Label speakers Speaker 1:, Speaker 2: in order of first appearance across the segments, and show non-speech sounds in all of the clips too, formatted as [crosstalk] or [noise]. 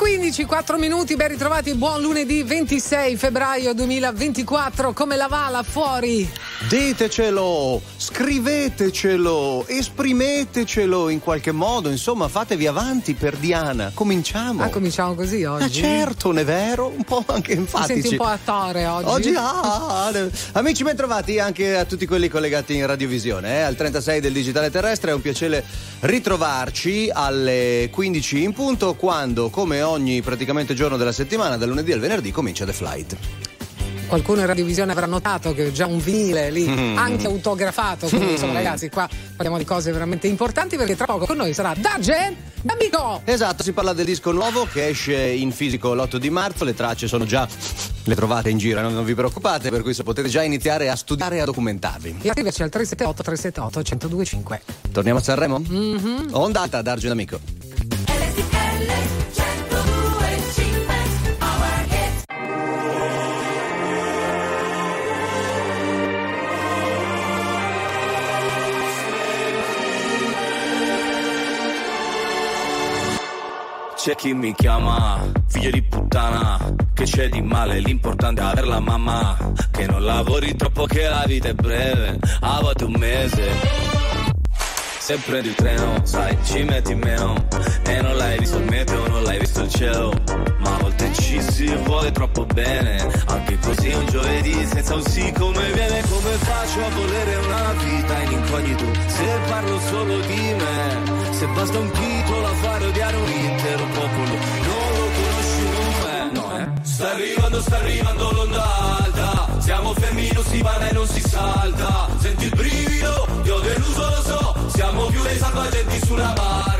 Speaker 1: Queen. 15, 4 minuti, ben ritrovati, buon lunedì 26 febbraio 2024. Come la va là fuori?
Speaker 2: Ditecelo, scrivetecelo, esprimetecelo in qualche modo, insomma, fatevi avanti per Diana. Cominciamo.
Speaker 1: Ah, cominciamo così oggi?
Speaker 2: Ah, certo, non è vero? Un po' anche infatti.
Speaker 1: Ti senti un po' attore oggi?
Speaker 2: Oggi, ah, amici, ben trovati anche a tutti quelli collegati in radiovisione, eh, al 36 del digitale terrestre. È un piacere ritrovarci alle 15 in punto, quando, come ogni praticamente giorno della settimana, dal lunedì al venerdì, comincia The Flight
Speaker 1: qualcuno in radiovisione avrà notato che ho già un vinile lì, mm. anche autografato. Quindi, insomma, ragazzi, qua parliamo di cose veramente importanti perché tra poco con noi sarà Dagen D'Amico.
Speaker 2: Esatto, si parla del disco nuovo che esce in fisico l'8 di marzo. Le tracce sono già. Le trovate in giro, non, non vi preoccupate, per cui potete già iniziare a studiare e a documentarvi.
Speaker 1: E attivarci al 378 378 1025.
Speaker 2: Torniamo a Sanremo? Mm-hmm. Ondata, Dargen Amico.
Speaker 3: C'è chi mi chiama figlio di puttana, che c'è di male, l'importante è aver la mamma, che non lavori troppo che la vita è breve, a volte un mese. Se prendi il treno, sai, ci metti meno, e non l'hai visto il meteo, non l'hai visto il cielo, ma a volte ci si vuole troppo bene, anche così un giovedì senza un sì come viene, come faccio a volere una vita in incognito, se parlo solo di me se basta un titolo a fare odiare un intero popolo. Non lo conosci non no eh. Sta arrivando, sta arrivando l'onda alta. Siamo fermi, non si parla e non si salta. Senti il brivido, ti ho deluso lo so Siamo più dei salvagenti sulla barca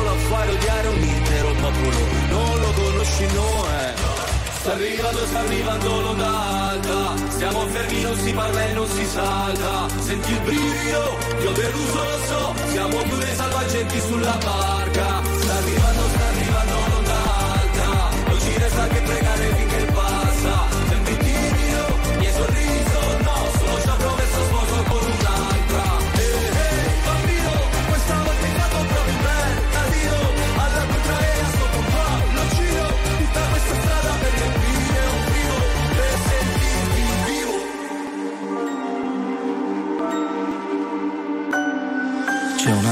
Speaker 3: titolo a fare odiare un intero popolo. Non lo conosci, no Sta arrivando, sta arrivando l'onda alta Stiamo fermi, non si parla e non si salta. Senti il brivido, ti ho deluso, lo so. Siamo dei salvagenti sulla barca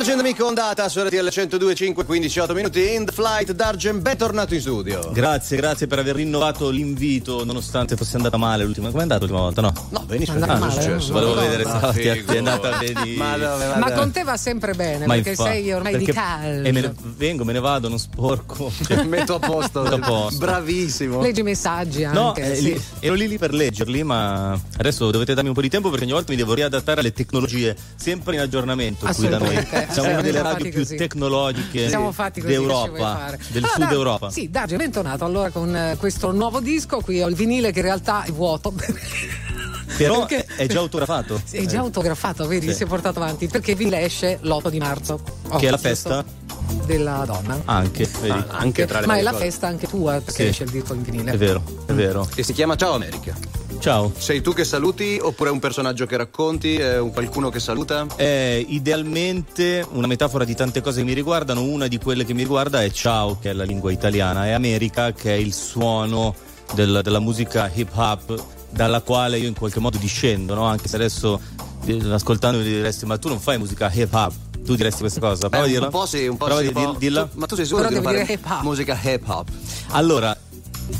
Speaker 2: Dargen Amico ondata su RTL 102.5 15 minuti in the flight Dargen bentornato in studio
Speaker 4: Grazie, grazie per aver rinnovato l'invito nonostante fosse andata male l'ultima. Come è andata l'ultima volta? No.
Speaker 2: no benissimo cosa è
Speaker 1: male,
Speaker 2: successo?
Speaker 1: non
Speaker 4: Volevo
Speaker 1: lo
Speaker 4: vedere
Speaker 2: Ma
Speaker 4: se ti
Speaker 2: figo.
Speaker 4: è andata vedi.
Speaker 2: ma dove
Speaker 1: Ma
Speaker 2: vada?
Speaker 1: con te va sempre bene
Speaker 4: Ma
Speaker 1: perché
Speaker 4: infa-
Speaker 1: sei ormai di
Speaker 4: perché-
Speaker 1: calcio.
Speaker 4: E me ne vengo, me ne vado, non sporco. Cioè,
Speaker 2: metto a posto,
Speaker 4: Metto a posto.
Speaker 2: bravissimo
Speaker 1: Leggi i messaggi anche.
Speaker 4: No, eh,
Speaker 1: sì.
Speaker 4: lì- ero lì lì per leggerli, ma adesso dovete darmi un po' di tempo perché ogni volta mi devo riadattare alle tecnologie, sempre in aggiornamento qui da noi. Siamo una delle radio più
Speaker 1: così.
Speaker 4: tecnologiche
Speaker 1: Siamo fatti così
Speaker 4: d'Europa, del
Speaker 1: Allora,
Speaker 4: sud Europa.
Speaker 1: Sì, Daggio, bentornato allora con eh, questo nuovo disco. Qui ho il vinile che in realtà è vuoto. [laughs]
Speaker 4: Però
Speaker 1: Perché-
Speaker 4: è già autografato.
Speaker 1: È già autografato, vedi,
Speaker 4: Sì.
Speaker 1: si è portato avanti perché vinile esce l'8 di marzo. Oh,
Speaker 4: Che è la festa?
Speaker 1: della donna.
Speaker 5: Anche, vedi.
Speaker 2: Ah, anche tra le
Speaker 1: Ma è la
Speaker 2: cose.
Speaker 1: festa anche tua perché
Speaker 5: Sì.
Speaker 1: esce il disco in vinile.
Speaker 5: È vero, è vero.
Speaker 2: Che si chiama Ciao America.
Speaker 5: Ciao.
Speaker 2: Sei tu che saluti oppure un personaggio che racconti? È un qualcuno che saluta?
Speaker 5: È idealmente una metafora di tante cose che mi riguardano. Una di quelle che mi riguarda è ciao, che è la lingua italiana, e America, che è il suono del- della musica hip hop, dalla quale io in qualche modo discendo, no? Anche se adesso eh, ascoltando mi diresti, ma tu non fai musica hip hop. Tu diresti questa cosa? Prova a
Speaker 2: Eh,
Speaker 5: dirla.
Speaker 2: un po' sì, un po'
Speaker 5: Prova
Speaker 2: sì,
Speaker 5: a
Speaker 2: un po'.
Speaker 5: di- dilla.
Speaker 2: Ma tu sei sicuro
Speaker 1: Però
Speaker 2: di non fare
Speaker 1: hip hop.
Speaker 2: musica hip hop?
Speaker 5: Allora,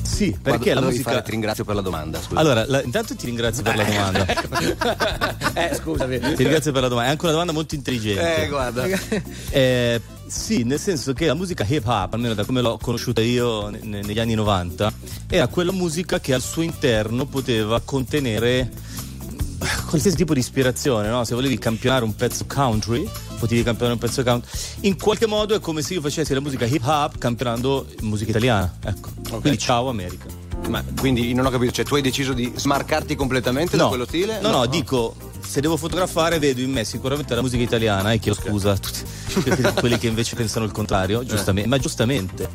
Speaker 5: sì, perché la
Speaker 2: Devi
Speaker 5: musica.
Speaker 2: fare, ti ringrazio per la domanda. Scusa.
Speaker 5: Allora, la- intanto ti ringrazio per la domanda. [laughs]
Speaker 2: eh, scusami.
Speaker 5: Ti ringrazio per la domanda. È anche una domanda molto intelligente.
Speaker 2: Eh, guarda. [laughs]
Speaker 5: Eh, sì, nel senso che la musica hip hop, almeno da come l'ho conosciuta io ne- ne- negli anni 90, era quella musica che al suo interno poteva contenere qualsiasi tipo di ispirazione, no? Se volevi campionare un pezzo country, potevi campionare un pezzo country. In qualche modo è come se io facessi la musica hip hop campionando musica italiana. Ecco. Quindi ciao America.
Speaker 2: Ma quindi non ho capito, cioè tu hai deciso di smarcarti completamente da quello stile?
Speaker 5: No, no, dico, se devo fotografare vedo in me sicuramente la musica italiana e chiedo scusa a tutti quelli che invece pensano il contrario, giustamente, ma giustamente,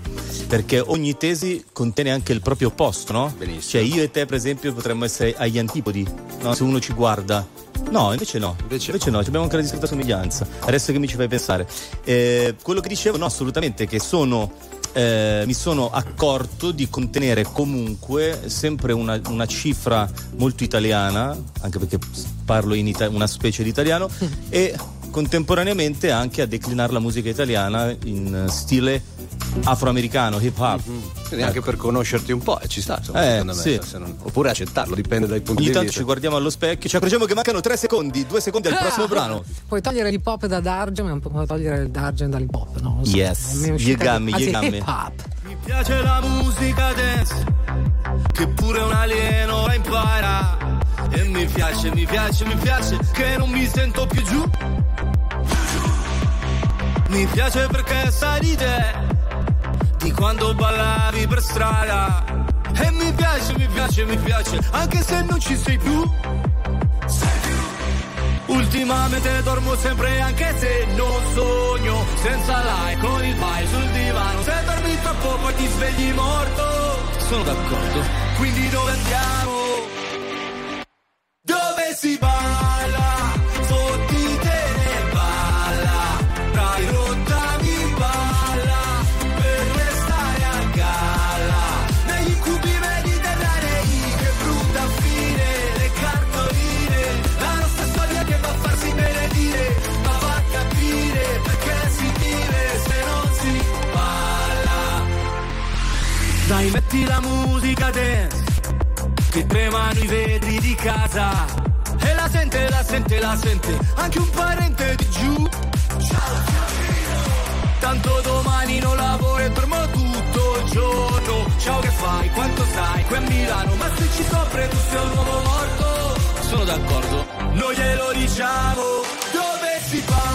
Speaker 5: perché ogni tesi contiene anche il proprio opposto, no?
Speaker 2: Benissimo.
Speaker 5: Cioè io e te per esempio potremmo essere agli antipodi, no? Se uno ci guarda. No, invece no.
Speaker 2: Invece
Speaker 5: Invece, no, abbiamo anche una discreta somiglianza. Adesso che mi ci fai pensare. Eh, quello che dicevo, no, assolutamente, che sono eh, mi sono accorto di contenere comunque sempre una, una cifra molto italiana, anche perché parlo in ita- una specie di italiano, [laughs] e contemporaneamente anche a declinare la musica italiana in stile afroamericano, hip hop.
Speaker 2: Quindi anche per conoscerti un po', e ci sta, insomma,
Speaker 5: Eh,
Speaker 2: secondo me.
Speaker 5: sì.
Speaker 2: se non- Oppure accettarlo, dipende dai punti
Speaker 5: Ogni
Speaker 2: di
Speaker 5: tanto
Speaker 2: vista.
Speaker 5: ci guardiamo allo specchio, ci accorgiamo che mancano tre secondi, due secondi al prossimo [laughs] brano.
Speaker 1: Puoi togliere l'hip hop da Dargen, ma puoi togliere il Dargen dall'hip hop, no? Non so.
Speaker 5: Yes, Yegami,
Speaker 1: ah, sì,
Speaker 5: Yegami.
Speaker 3: Mi piace la musica dance, che pure un alieno la impara. E mi piace, mi piace, mi piace, che non mi sento più giù. Mi piace perché sai di te, di quando ballavi per strada. E mi piace, mi piace, mi piace, anche se non ci sei più. Ultimamente dormo sempre anche se non sogno Senza like con il pai sul divano Se dormi troppo poi ti svegli morto Sono d'accordo Quindi dove andiamo? Dove si balla? Metti la musica dance che tremano i vetri di casa e la sente, la sente, la sente anche un parente di giù. Tanto domani non lavoro e dormo tutto il giorno. Ciao che fai? Quanto stai? Qui a Milano, ma se ci scopre tu sei un uomo morto. Sono d'accordo, noi glielo diciamo. Dove si balla?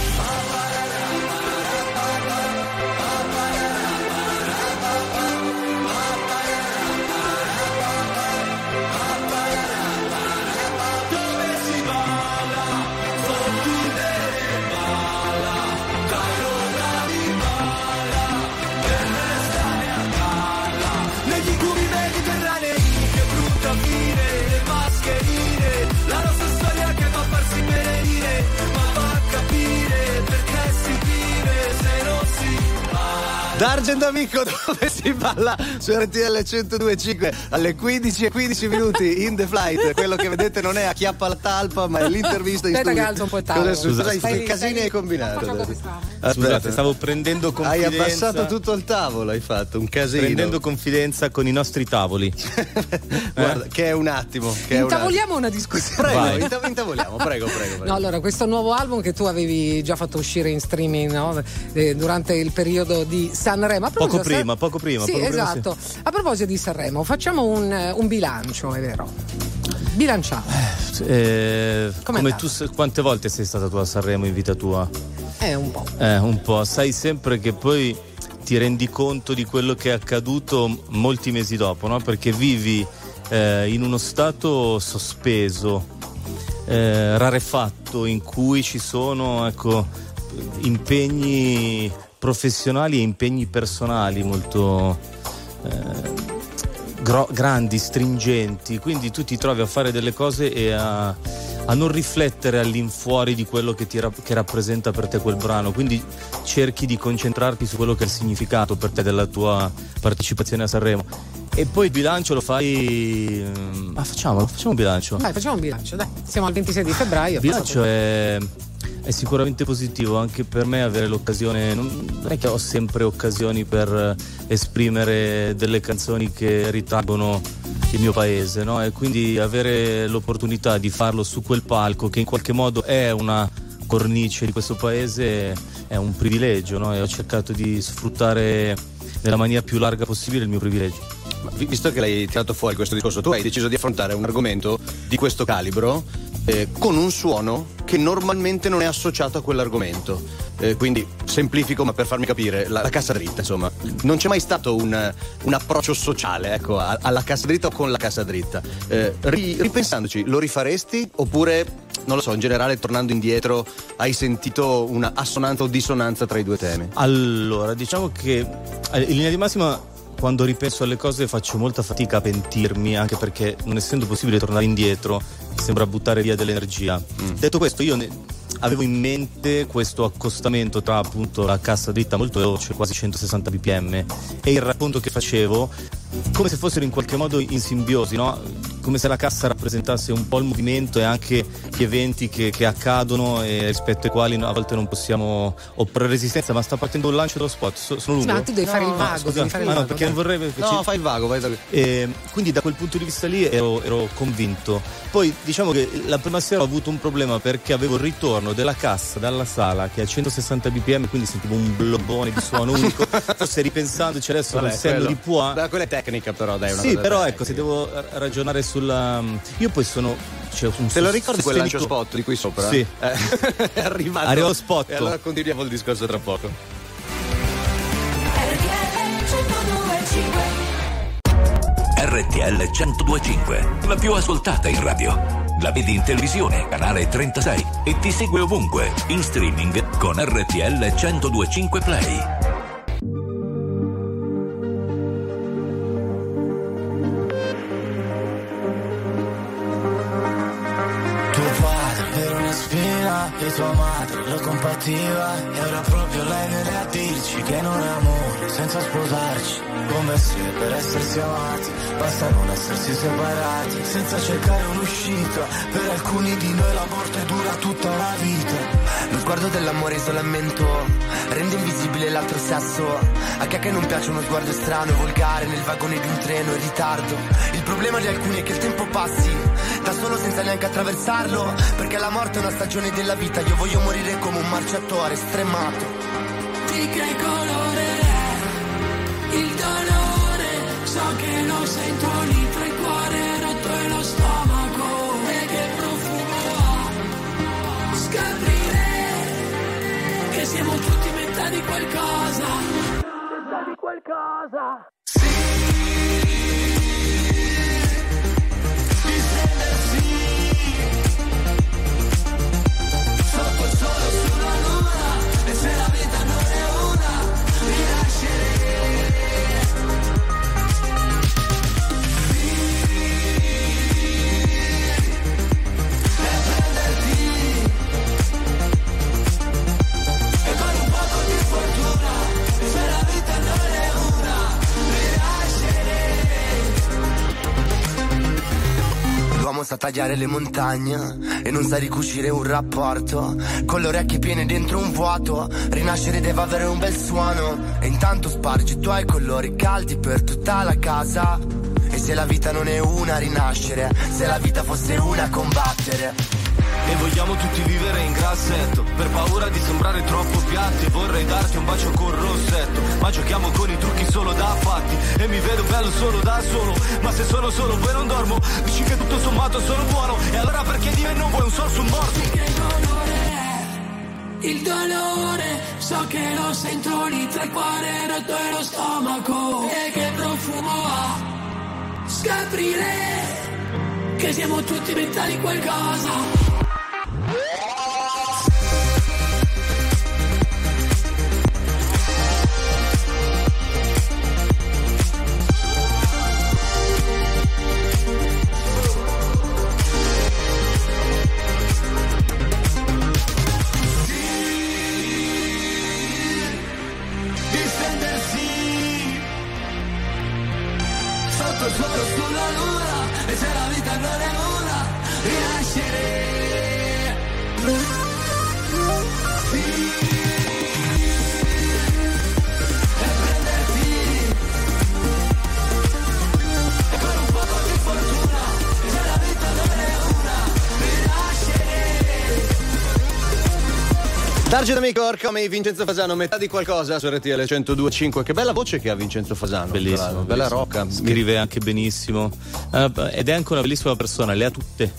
Speaker 2: D'Argent Amico [laughs] dove si balla su RTL 102.5 alle 15 e 15 minuti in the flight. Quello che vedete non è a chiappa la talpa, ma è l'intervista in
Speaker 1: Aspetta
Speaker 2: studio.
Speaker 1: che alzo un po' il tavolo.
Speaker 2: Cosa è successo?
Speaker 1: Stai-
Speaker 2: casini hai combinato?
Speaker 3: Scusate, stavo prendendo
Speaker 2: Hai
Speaker 3: confidenza.
Speaker 2: abbassato tutto il tavolo, hai fatto un casino.
Speaker 3: Prendendo confidenza con i nostri tavoli. [laughs]
Speaker 2: Guarda, che è un attimo. Che è un attimo.
Speaker 1: Intavoliamo una discussione.
Speaker 2: Prego,
Speaker 3: Vai.
Speaker 2: inta- intavoliamo, prego, prego. prego.
Speaker 1: No, allora, questo nuovo album che tu avevi già fatto uscire in streaming no? Eh, durante il periodo di Sanremo.
Speaker 3: Poco prima, poco prima,
Speaker 1: Sì,
Speaker 3: poco prima,
Speaker 1: esatto. A proposito di Sanremo, facciamo un, eh, un bilancio, è vero. Bilanciamo.
Speaker 3: Eh,
Speaker 1: Com'è
Speaker 3: come tu, quante volte sei stata tu a Sanremo in vita tua?
Speaker 1: È un po'.
Speaker 3: Eh, un po'. Sai sempre che poi ti rendi conto di quello che è accaduto molti mesi dopo, no? Perché vivi eh, in uno stato sospeso, eh, rarefatto, in cui ci sono ecco, impegni professionali e impegni personali molto eh, gro- grandi, stringenti, quindi tu ti trovi a fare delle cose e a, a non riflettere all'infuori di quello che, ti ra- che rappresenta per te quel brano, quindi cerchi di concentrarti su quello che è il significato per te della tua partecipazione a Sanremo. E poi il bilancio lo fai. mm, Ma facciamolo, facciamo un bilancio.
Speaker 1: Dai, facciamo un bilancio, dai. Siamo al 26 di febbraio.
Speaker 3: Il bilancio è, è sicuramente positivo anche per me avere l'occasione, non, è che ho sempre occasioni per eh, esprimere delle canzoni che ritraggono il mio paese, no? E quindi avere l'opportunità di farlo su quel palco che in qualche modo è una cornice di questo paese è un privilegio, no? E ho cercato di sfruttare nella maniera più larga possibile il mio privilegio.
Speaker 2: Ma vi- visto che l'hai tirato fuori questo discorso, tu hai deciso di affrontare un argomento di questo calibro eh, con un suono che normalmente non è associato a quell'argomento. Eh, quindi semplifico, ma per farmi capire, la, la cassa dritta, insomma, non c'è mai stato un, un approccio sociale ecco, a- alla cassa dritta o con la cassa dritta. Eh, ri- ripensandoci, lo rifaresti oppure, non lo so, in generale, tornando indietro, hai sentito una assonanza o dissonanza tra i due temi?
Speaker 3: Allora, diciamo che eh, in linea di massima quando ripenso alle cose faccio molta fatica a pentirmi, anche perché non essendo possibile tornare indietro, sembra buttare via dell'energia. Detto questo, io ne- avevo in mente questo accostamento tra appunto la cassa dritta molto veloce, quasi 160 bpm, e il racconto che facevo, come se fossero in qualche modo in simbiosi, no? Come se la cassa rappresentasse un po' il movimento e anche gli eventi che, che accadono e rispetto ai quali a volte non possiamo opporre resistenza, ma sta partendo un lancio dello spot, so- sono lungo?
Speaker 1: Ma tu devi fare il
Speaker 2: No,
Speaker 1: vago,
Speaker 3: Scusa,
Speaker 1: devi fare il
Speaker 3: no,
Speaker 1: vago,
Speaker 3: perché
Speaker 1: dai.
Speaker 3: non vorrei
Speaker 2: No,
Speaker 3: ci-
Speaker 2: fai il vago, vai da...
Speaker 3: e quindi da quel punto di vista lì ero, ero convinto. Poi diciamo che la prima sera ho avuto un problema perché avevo il ritorno della cassa dalla sala che è a 160 bpm, quindi sentivo un blobbone di suono unico. [laughs] Forse ripensandoci adesso
Speaker 2: Vabbè,
Speaker 3: col senno
Speaker 2: quello-
Speaker 3: di Pua.
Speaker 2: Quella è tecnica, però, dai. una
Speaker 3: Sì,
Speaker 2: cosa
Speaker 3: però
Speaker 2: tecnica.
Speaker 3: ecco, se devo ra- ragionare sulla. Io poi sono. Cioè, un
Speaker 2: Te lo ricordi quel lancio spot di qui sopra?
Speaker 3: Sì.
Speaker 2: Eh, [laughs] è arrivato.
Speaker 3: Arriva lo spot.
Speaker 2: E allora continuiamo il discorso tra poco.
Speaker 6: RTL 1025, la più ascoltata in radio. La vedi in televisione, canale 36 e ti segue ovunque, in streaming con RTL 1025 Play.
Speaker 7: E tua madre lo compativa E ora proprio lei viene a dirci che non è amore senza sposarci Come se per essersi amati basta non essersi separati Senza cercare un'uscita, per alcuni di noi la morte dura tutta una vita
Speaker 8: Lo sguardo dell'amore isolamento rende invisibile l'altro sesso. A chi che non piace uno sguardo strano e volgare nel vagone di un treno in ritardo. Il problema di alcuni è che il tempo passi da solo senza neanche attraversarlo. Perché la morte è una stagione della vita. Io voglio morire come un marciatore stremato.
Speaker 9: Di che colore è il dolore? So che lo sento lì tra il cuore rotto e lo stomaco. E che profumo ha? Scoprire che siamo tutti metà di qualcosa. Metà di qualcosa.
Speaker 8: Tagliare le montagne e non sa ricucire un rapporto. Con le orecchie piene dentro un vuoto, rinascere deve avere un bel suono. E intanto spargi i tuoi colori caldi per tutta la casa. E se la vita non è una, rinascere. Se la vita fosse una, combattere.
Speaker 10: E vogliamo tutti vivere in grassetto. Per paura di sembrare troppo piatti Vorrei darti un bacio con rossetto. Ma giochiamo con i trucchi solo da fatti. E mi vedo bello solo da solo. Ma se sono solo poi non dormo. Dici che tutto sommato sono buono. E allora perché di me non vuoi un?
Speaker 9: Che colore è il dolore? So che lo sento lì tra il cuore rotto e lo stomaco. E che profumo ha? Scoprire che siamo tutti metà di qualcosa
Speaker 10: la
Speaker 2: Darge d'amico Orcami, Vincenzo Fasano, metà di qualcosa su RTL 102.5. Che bella voce che ha Vincenzo Fasano.
Speaker 3: Bellissimo.
Speaker 2: Bella rocca.
Speaker 3: Scrive anche benissimo. Eh, ed è anche una bellissima persona, le ha tutte.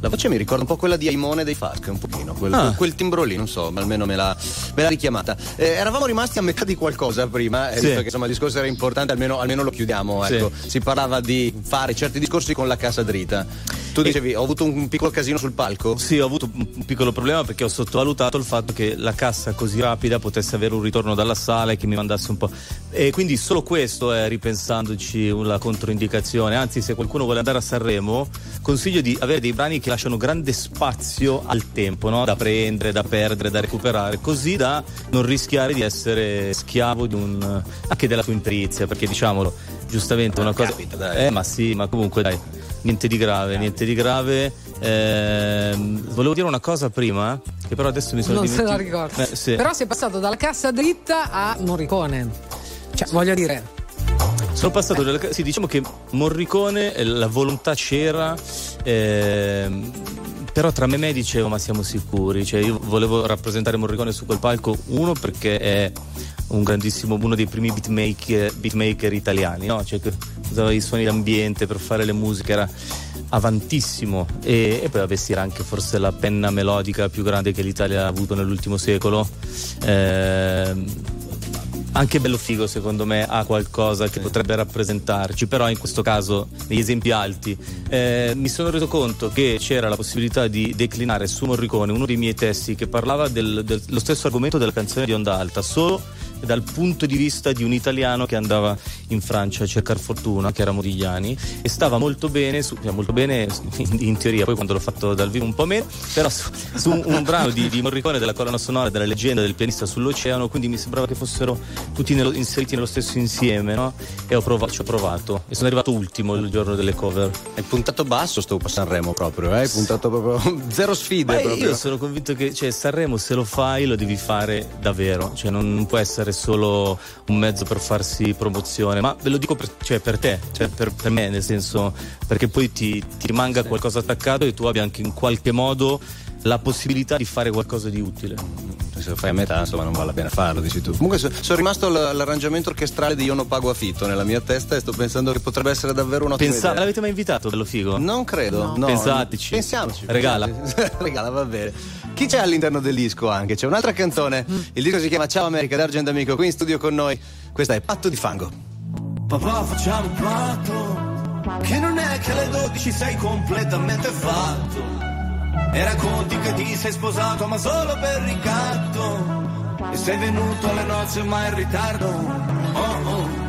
Speaker 2: La voce mi ricorda un po' quella di Aimone dei Farc, un pochino. Quel,
Speaker 3: Ah.
Speaker 2: quel timbro lì, non so, ma almeno me l'ha, me l'ha richiamata. Eh, eravamo rimasti a metà di qualcosa prima, e
Speaker 3: Sì.
Speaker 2: visto che insomma il discorso era importante, almeno, almeno lo chiudiamo.
Speaker 3: Sì.
Speaker 2: Ecco. Si parlava di fare certi discorsi con la cassa dritta. Tu dicevi, ho avuto un piccolo casino sul palco?
Speaker 3: Sì, ho avuto un un piccolo problema perché ho sottovalutato il fatto che la cassa così rapida potesse avere un ritorno dalla sala e che mi mandasse un po'. E quindi solo questo è ripensandoci una controindicazione. Anzi, se qualcuno vuole andare a Sanremo, consiglio di avere dei brani che lasciano grande spazio al tempo, no? da prendere, da perdere, da recuperare, così da non rischiare di essere schiavo di un, anche della tua imperizia. Perché diciamolo, giustamente una cosa.
Speaker 2: capita, dai.
Speaker 3: Eh, ma sì, ma comunque dai, niente di grave, niente di grave. Ehm, volevo dire una cosa prima, che però adesso mi sono
Speaker 1: non se la ricorda.
Speaker 3: Eh, sì.
Speaker 1: Però si è passato dalla cassa dritta a Morricone. Cioè, voglio dire,
Speaker 3: Sono passato sì, diciamo che Morricone, eh, la volontà c'era, ehm, però tra me e me dicevo ma siamo sicuri, cioè io volevo rappresentare Morricone su quel palco, uno perché è un grandissimo, uno dei primi beatmaker, beatmaker italiani, no? cioè che usava i suoni d'ambiente per fare le musiche, era avantissimo e, e poi avessi anche forse la penna melodica più grande che l'Italia ha avuto nell'ultimo secolo. Ehm, anche bello figo secondo me ha qualcosa che potrebbe rappresentarci però in questo caso negli esempi alti. Eh, mi sono reso conto che c'era la possibilità di declinare su Morricone uno dei miei testi che parlava del- del- dello stesso argomento della canzone di Onda Alta solo dal punto di vista di un italiano che andava in Francia a cercare fortuna, che era Modigliani, e stava molto bene, su- cioè molto bene in, in teoria, poi quando l'ho fatto dal vivo un po' meno, però su, su un, un brano di, di Morricone della colonna sonora della leggenda del pianista sull'oceano, quindi mi sembrava che fossero tutti nello- inseriti nello stesso insieme, no? E ho provato, ci ho provato e sono arrivato ultimo il giorno delle cover.
Speaker 2: Hai puntato basso sto a Sanremo proprio, eh? Hai puntato proprio [laughs] zero sfide proprio.
Speaker 3: io sono convinto che cioè, Sanremo se lo fai lo devi fare davvero, cioè non, non può essere solo un mezzo per farsi promozione, ma ve lo dico per, cioè, per te, cioè, per, per me, nel senso perché poi ti, ti rimanga qualcosa attaccato e tu abbia anche in qualche modo la possibilità di fare qualcosa di utile.
Speaker 2: Se lo fai a metà, insomma, non vale la pena farlo, dici tu. Comunque so- sono rimasto all- all'arrangiamento orchestrale di Io non pago affitto nella mia testa e sto pensando che potrebbe essere davvero un'ottima
Speaker 3: Pensa-
Speaker 2: idea.
Speaker 3: l'avete mai invitato, bello figo?
Speaker 2: Non credo. No.
Speaker 3: Pensateci.
Speaker 2: Pensiamoci.
Speaker 3: Regala. [laughs]
Speaker 2: Regala, va bene. Chi c'è all'interno del disco anche? C'è un'altra canzone. Il disco si chiama Ciao America d'Argent Amico, qui in studio con noi. Questa è Patto di Fango.
Speaker 10: Papà facciamo un patto Che non è che alle 12 sei completamente fatto E racconti che ti sei sposato ma solo per ricatto. E sei venuto alle nozze ma in ritardo. Oh oh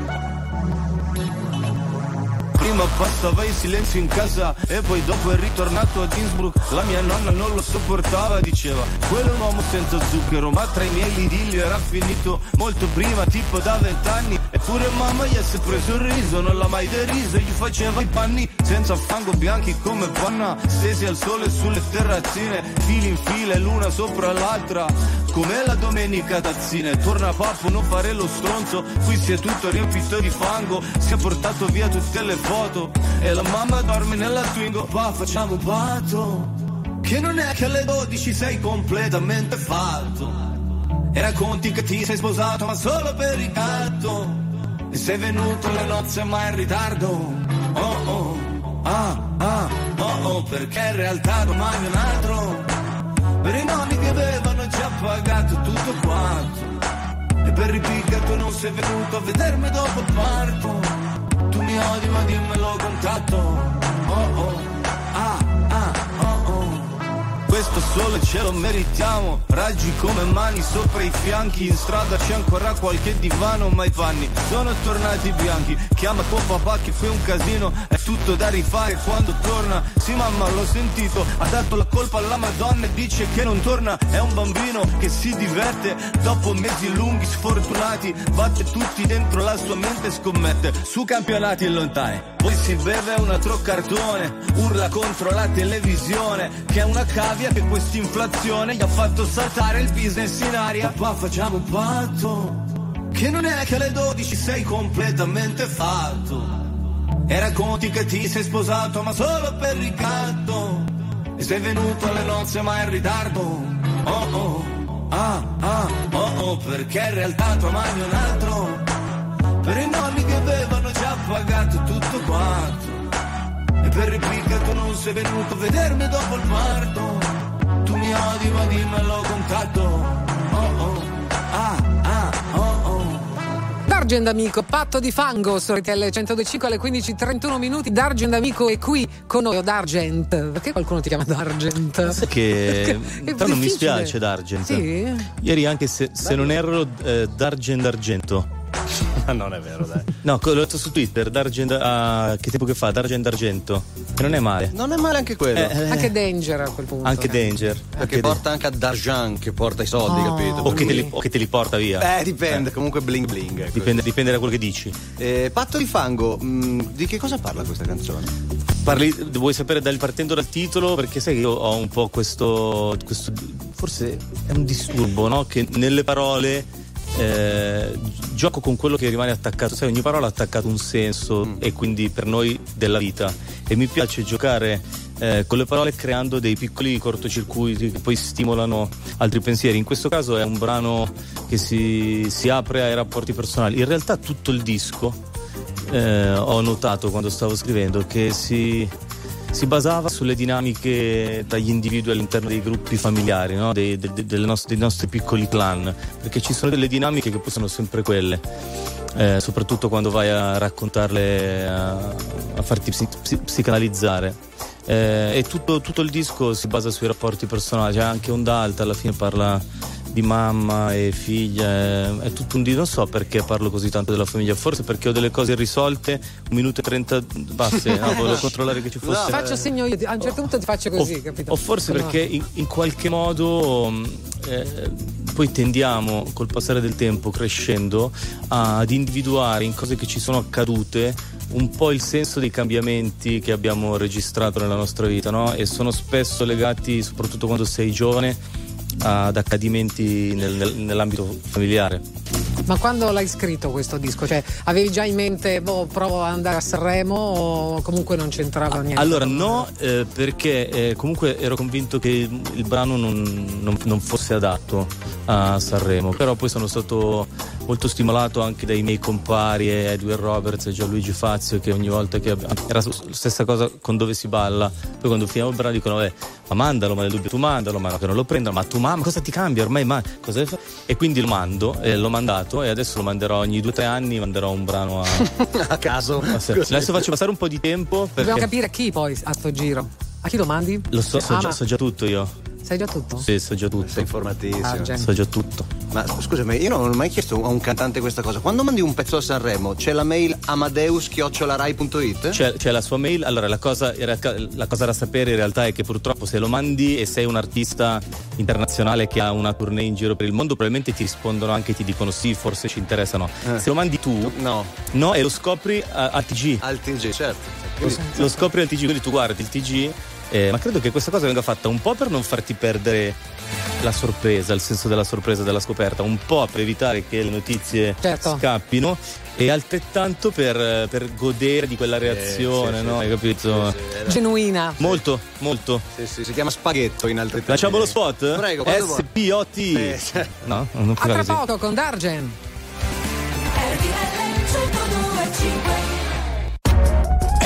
Speaker 10: Prima passava in silenzio in casa e poi dopo è ritornato ad Innsbruck. La mia nonna non lo sopportava, diceva, quello è un uomo senza zucchero, ma tra i miei lidilli era finito molto prima, tipo da vent'anni. Eppure mamma gli ha sempre sorriso, non l'ha mai deriso, gli faceva i panni senza fango bianchi come panna, stesi al sole sulle terrazzine, fili in fila e l'una sopra l'altra. Come la domenica tazzine, torna pappo, non fare lo stronzo, qui si è tutto riempito di fango, si è portato via tutte le foto e la mamma dorme nella Twingo, va facciamo un patto, che non è che alle 12 sei completamente fatto, e racconti che ti sei sposato ma solo per ricatto, e sei venuto alle nozze ma in ritardo, oh oh, ah ah, oh oh, perché in realtà domani è un altro, per i nonni che avevano già pagato tutto quanto. E per ripicca tu non sei venuto a vedermi dopo il parto dimmelo questo sole ce lo meritiamo Raggi come mani sopra i fianchi In strada c'è ancora qualche divano Ma i panni sono tornati bianchi. Chiama tuo papà che fai un casino È tutto da rifare quando torna Sì mamma l'ho sentito Ha dato la colpa alla madonna e dice che non torna. È un bambino che si diverte Dopo mesi lunghi sfortunati Batte tutti dentro la sua mente e scommette. Su campionati lontani Poi si beve un altro cartone Urla contro la televisione Che è una cavia che quest'inflazione Gli ha fatto saltare il business in aria. Papà facciamo un patto Che non è che alle 12 sei completamente fatto. E racconti che ti sei sposato ma solo per ricatto. E sei venuto alle nozze ma in ritardo. Oh oh, ah ah, oh oh Perché in realtà tua mamma è un altro. Per i nonni che avevano già pagato tutto quanto. E per ripicca tu non sei venuto a vedermi dopo il parto Tu mi odi ma dimmelo con tatto Oh oh, ah ah, oh oh
Speaker 1: D'Argent Amico, patto di fango su RTL 125 alle 15.31 minuti. D'Argent Amico è qui con noi, o D'Argent. Perché qualcuno ti chiama D'Argent?
Speaker 3: Sai che però non mi spiace d'Argent.
Speaker 1: Sì?
Speaker 3: Ieri anche se, se non erro eh, d'Argent d'Argento.
Speaker 2: Ma [laughs] non è vero, dai.
Speaker 3: No, l'ho letto su Twitter, d'Argent ah, che tempo che fa? D'Argent d'Argento. E non è male.
Speaker 2: Non è male anche quello.
Speaker 3: Eh, eh,
Speaker 1: Anche Danger a quel punto.
Speaker 3: anche Danger.
Speaker 2: Perché
Speaker 3: Anche
Speaker 2: porta anche a Darjan che porta i soldi,
Speaker 1: Oh.
Speaker 2: capito?
Speaker 3: O che, li, o che te li porta via.
Speaker 2: Eh, dipende, comunque bling bling. ecco.
Speaker 3: Dipende, dipende da quello che dici.
Speaker 2: Eh, Patto di fango, mh, di che cosa parla questa canzone?
Speaker 3: Parli, vuoi sapere dal, partendo dal titolo? Perché sai che io ho un po' questo, questo forse è un disturbo, no? Che nelle parole eh, gioco con quello che rimane attaccato. Sai, ogni parola ha attaccato un senso e quindi per noi della vita. E mi piace giocare eh, con le parole creando dei piccoli cortocircuiti che poi stimolano altri pensieri. In questo caso è un brano che si, si apre ai rapporti personali. In realtà tutto il disco eh, ho notato quando stavo scrivendo che si, si basava sulle dinamiche dagli individui all'interno dei gruppi familiari, no? dei, de- de- nostre- dei nostri piccoli clan, perché ci sono delle dinamiche che poi sono sempre quelle. eh, soprattutto quando vai a raccontarle, a, a farti psi- psi- psicanalizzare. Eh, e tutto, tutto il disco si basa sui rapporti personali, c'è anche Onda Alta, alla fine parla di mamma e figlia, è, tutto un di non so perché parlo così tanto della famiglia, forse perché ho delle cose irrisolte, un minuto e trenta basse, no, volevo [laughs] controllare che ci fosse.
Speaker 1: Ti faccio segno io, a un certo punto ti faccio così,
Speaker 3: o,
Speaker 1: capito?
Speaker 3: o forse
Speaker 1: No.
Speaker 3: perché in, in qualche modo mh, eh, poi tendiamo col passare del tempo, crescendo, ad individuare in cose che ci sono accadute un po' il senso dei cambiamenti che abbiamo registrato nella nostra vita, no? E sono spesso legati, soprattutto quando sei giovane, ad accadimenti nel- nel- nell'ambito familiare.
Speaker 1: Ma quando l'hai scritto questo disco? Cioè, avevi già in mente, boh, provo ad andare a Sanremo o comunque non c'entrava niente?
Speaker 3: Allora no, eh, perché eh, comunque ero convinto che il, il brano non, non- non fosse adatto a Sanremo, però poi sono stato molto stimolato anche dai miei compari eh, Edwin Roberts e Gianluigi Fazio che ogni volta che era la stessa cosa con dove si balla, poi quando finiamo il brano dicono eh, ma mandalo, ma nel dubbio tu mandalo, ma che non lo prendano, ma tu mamma cosa ti cambia ormai? Ma cosa fa? E quindi lo mando, eh, l'ho mandato e adesso lo manderò ogni due o tre anni, manderò un brano a... [laughs]
Speaker 2: A caso?
Speaker 3: Adesso faccio passare un po' di tempo perché...
Speaker 1: Dobbiamo capire chi poi a sto giro. A chi lo mandi?
Speaker 3: Lo so, so,
Speaker 1: Ah,
Speaker 3: già,
Speaker 1: ma-
Speaker 3: so già tutto io.
Speaker 1: Sai già tutto?
Speaker 3: Sì, so già tutto.
Speaker 2: Sei informatissimo.
Speaker 1: Argen.
Speaker 3: So già tutto.
Speaker 2: Ma scusami, io non ho mai chiesto a un cantante questa cosa. Quando mandi un pezzo a Sanremo, c'è la mail amadeus-rai.it?
Speaker 3: C'è, c'è la sua mail, allora la cosa, in realtà- la cosa da sapere in realtà è che purtroppo se lo mandi e sei un artista internazionale che ha una tournée in giro per il mondo, probabilmente ti rispondono anche, ti dicono sì, forse ci interessano.
Speaker 2: Eh.
Speaker 3: Se lo mandi tu,
Speaker 2: No,
Speaker 3: no, e lo scopri a- al TG.
Speaker 2: al TG, certo.
Speaker 3: Lo, scopri al TG, quindi tu guardi il TG, eh, ma credo che questa cosa venga fatta un po' per non farti perdere la sorpresa, il senso della sorpresa, della scoperta, un po' per evitare che le notizie
Speaker 1: Certo.
Speaker 3: scappino e altrettanto per, per godere di quella reazione,
Speaker 2: Eh, sì,
Speaker 3: no?
Speaker 2: sì.
Speaker 3: Hai capito?
Speaker 2: Sì, sì, eh,
Speaker 1: Genuina.
Speaker 3: Molto, molto.
Speaker 2: sì, sì, si chiama spaghetto in altri termini.
Speaker 3: Facciamo lo spot?
Speaker 2: Prego.
Speaker 3: S-P-O-T.
Speaker 2: Eh, sì.
Speaker 3: No, non
Speaker 1: A tra
Speaker 3: così.
Speaker 1: poco con Dargen.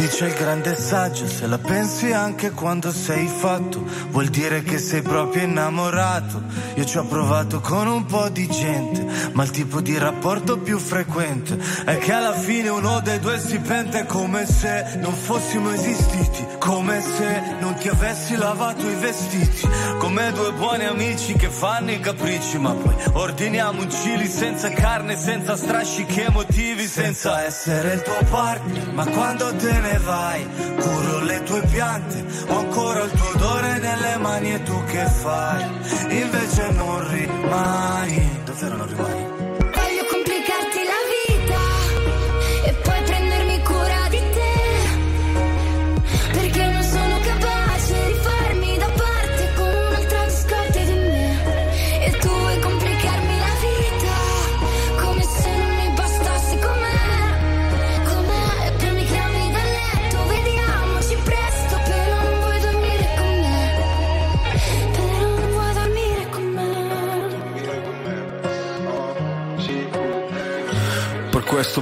Speaker 7: Dice il grande saggio, se la pensi anche quando sei fatto, vuol dire che sei proprio innamorato. Io ci ho provato con un po' di gente, ma il tipo di rapporto più frequente è che alla fine uno dei due si pente come se non fossimo esistiti, come se non ti avessi lavato i vestiti, come due buoni amici che fanno i capricci, ma poi ordiniamo un chili senza carne, senza strascichi emotivi, senza essere il tuo partner, ma quando te ne vai, curo le tue piante, ho ancora il tuo odore nelle mani e tu che fai? Invece non rimani, davvero non rimani?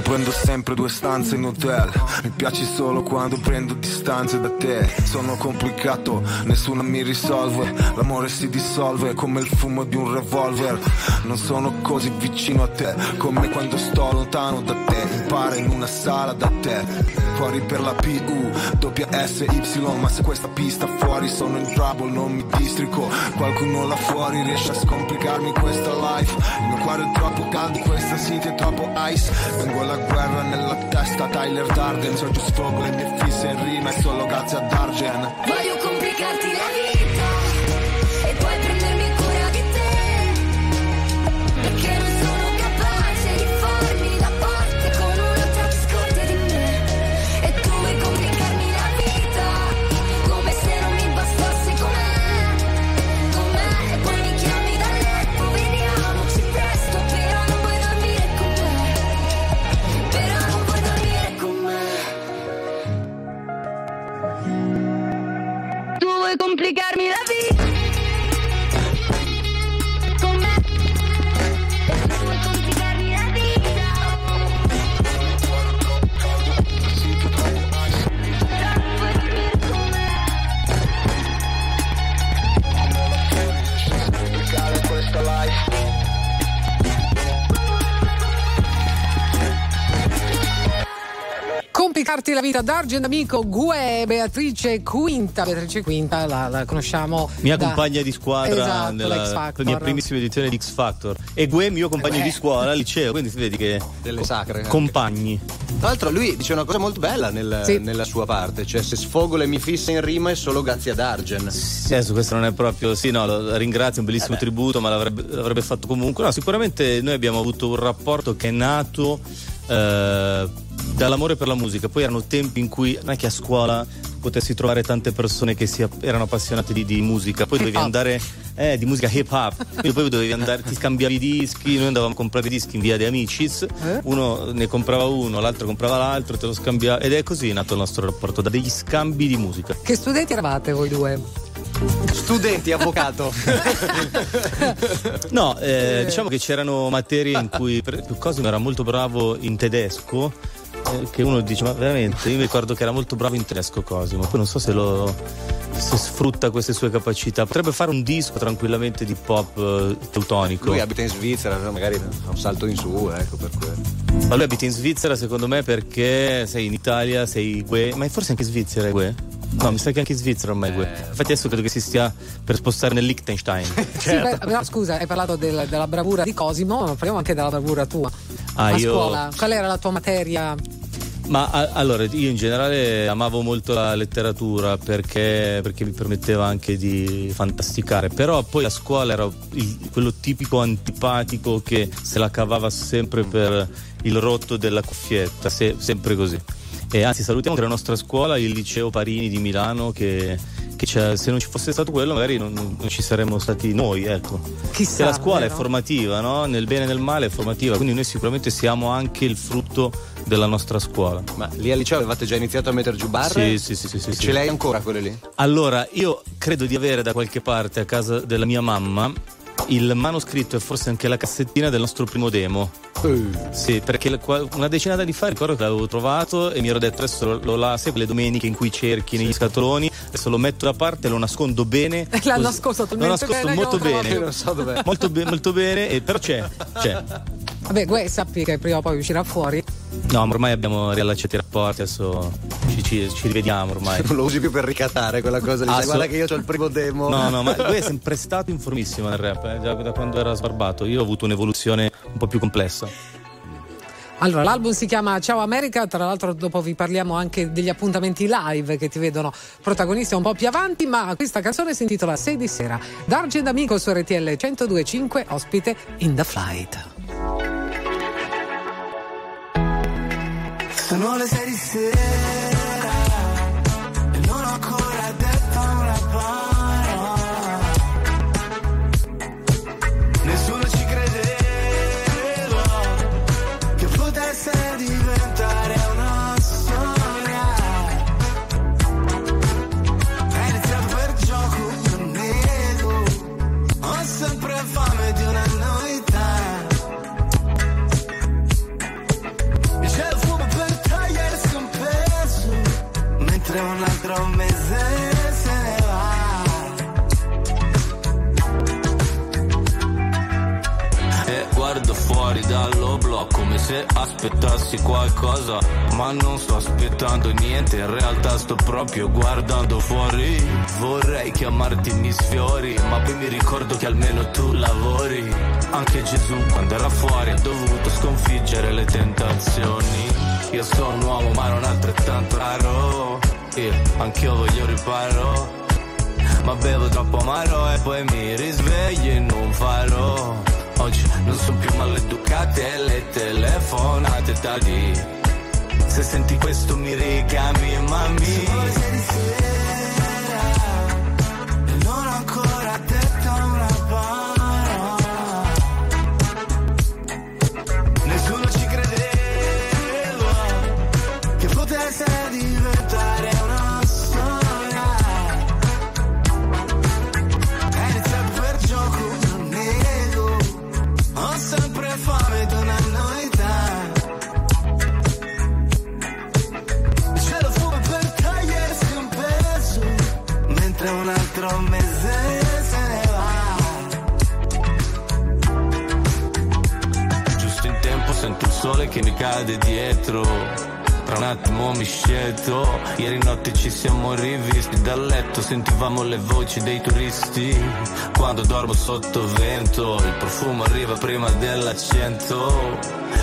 Speaker 11: Prendo sempre due stanze in hotel. Mi piaci solo quando prendo distanze da te. Sono complicato, nessuna mi risolve. L'amore si dissolve come il fumo di un revolver. Non sono così vicino a te come quando sto lontano da te. Mi pare in una sala da te. Fuori per la PU, doppia SY. Ma se questa pista fuori sono in trouble, non mi districo. Qualcuno là fuori riesce a scomplicarmi questa life. Il mio cuore è troppo caldo, questa city è troppo ice. Vengo alla guerra nella testa, Tyler Darden. So sfogo le mie fisse in rima, è solo grazie a Dargen.
Speaker 12: Voglio complicarti la vita
Speaker 1: Complicarti la vita Dargen amico Gue Beatrice Quinta Beatrice Quinta la, la conosciamo
Speaker 3: Mia
Speaker 1: da-
Speaker 3: compagna di squadra
Speaker 1: esatto,
Speaker 3: nella mia primissima edizione di X Factor. E Gue, mio compagno
Speaker 1: Eh.
Speaker 3: di scuola al liceo, quindi si vedi che.
Speaker 2: Delle sacre.
Speaker 3: Compagni.
Speaker 2: Tra l'altro lui dice una cosa molto bella nel-
Speaker 1: Sì.
Speaker 2: nella sua parte, cioè se sfogo le mie fisse in rima è solo grazie ad Argen.
Speaker 3: Sì, adesso questo non è proprio. Sì, no, lo ringrazio, un bellissimo tributo, ma l'avrebbe, l'avrebbe fatto comunque. No, sicuramente noi abbiamo avuto un rapporto che è nato eh, dall'amore per la musica. Poi erano tempi in cui non è che a scuola potessi trovare tante persone che si, erano appassionate di, di musica. Poi dovevi andare. Eh, di musica hip hop. Quindi poi dovevi andare, ti scambiavi i dischi. Noi andavamo a comprare i dischi in via De Amicis. Uno ne comprava uno, l'altro comprava l'altro, te lo scambiava. Ed è così nato il nostro rapporto, da degli scambi di musica.
Speaker 1: che studenti eravate voi due?
Speaker 2: Studenti, avvocato. [laughs]
Speaker 3: No, eh, diciamo che c'erano materie in cui per, Cosimo era molto bravo in tedesco. Eh, che uno dice ma veramente? Io mi ricordo che era molto bravo in tedesco Cosimo poi non so se lo se sfrutta queste sue capacità. Potrebbe fare un disco tranquillamente di pop eh, teutonico.
Speaker 2: Lui abita in Svizzera, magari fa un salto in su, ecco per quello.
Speaker 3: ma lui abita in Svizzera secondo me perché sei in Italia sei Gue ma forse anche in Svizzera è Gue No, mi sa che anche in Svizzera ormai Gue. Infatti adesso credo che si stia per spostare nel Liechtenstein. [laughs]
Speaker 1: Sì, beh, però, scusa, hai parlato del- della bravura di Cosimo, ma parliamo anche della bravura tua.
Speaker 3: Ah,
Speaker 1: a
Speaker 3: io-
Speaker 1: scuola, qual era la tua materia?
Speaker 3: Ma a- allora, io in generale amavo molto la letteratura perché, perché mi permetteva anche di fantasticare, però poi a scuola ero il- quello tipico antipatico che se la cavava sempre per il rotto della cuffietta, se- sempre così. E anzi salutiamo anche la nostra scuola, il liceo Parini di Milano, che, che c'è- se non ci fosse stato quello magari non, non ci saremmo stati noi, ecco.
Speaker 1: Chissà,
Speaker 3: Che la scuola
Speaker 1: vero?
Speaker 3: è formativa, no? Nel bene e nel male è formativa, quindi noi sicuramente siamo anche il frutto della nostra scuola.
Speaker 2: Ma lì al liceo avevate già iniziato a mettere giù barre?
Speaker 3: Sì, sì, sì, sì, sì, sì.
Speaker 2: Ce l'hai ancora quelle lì?
Speaker 3: Allora, io credo di avere da qualche parte a casa della mia mamma il manoscritto e forse anche la cassettina del nostro primo demo. Sì, perché una decina d'anni fa ricordo che l'avevo trovato e mi ero detto adesso lo, lo la sai quelle domeniche in cui cerchi negli scatoloni, adesso lo metto da parte, lo nascondo bene. [laughs]
Speaker 1: L'ha
Speaker 3: così-
Speaker 1: nascosto
Speaker 3: L'ho
Speaker 1: talmente
Speaker 3: nascosto
Speaker 1: bene che
Speaker 3: molto bene. [laughs]
Speaker 2: so dov'è.
Speaker 3: Molto, be- molto bene, e- però c'è, c'è.
Speaker 1: Vabbè, Gue, sappi che prima o poi uscirà fuori.
Speaker 3: No, ma ormai abbiamo riallacciato i rapporti, adesso ci, ci- ci rivediamo ormai.
Speaker 2: Non [laughs] lo usi più per ricattare quella cosa lì.
Speaker 3: Ah, so-
Speaker 2: guarda che io ho il primo demo.
Speaker 3: No, no, ma lui è sempre stato informissimo nel rap, eh, già da quando era sbarbato. Io ho avuto un'evoluzione un po' più complessa.
Speaker 1: Allora, l'album si chiama Ciao America, tra l'altro dopo vi parliamo anche degli appuntamenti live che ti vedono protagonista un po' più avanti, ma questa canzone si intitola Sei di sera. D'Argent Amico su RTL 1025, ospite in the flight.
Speaker 7: Sono le sei di sera Altro mese se va.
Speaker 10: E guardo fuori dall'oblò come se aspettassi qualcosa Ma non sto aspettando niente, in realtà sto proprio guardando fuori. Vorrei chiamarti mi sfiori, ma poi mi ricordo che almeno tu lavori. Anche Gesù quando era fuori ha dovuto sconfiggere le tentazioni. Io sono un uomo ma non altrettanto raro Io, anch'io voglio riparo. Ma bevo troppo amaro e poi mi risveglio in un faro. Oggi non sono più maleducate le telefonate tardi Se senti questo mi richiami mami
Speaker 7: Sei che
Speaker 10: mi cade dietro. Tra un attimo mi scelto. Ieri notte ci siamo rivisti. Dal letto Sentivamo le voci dei turisti. Quando dormo sotto vento Il profumo arriva prima dell'accento.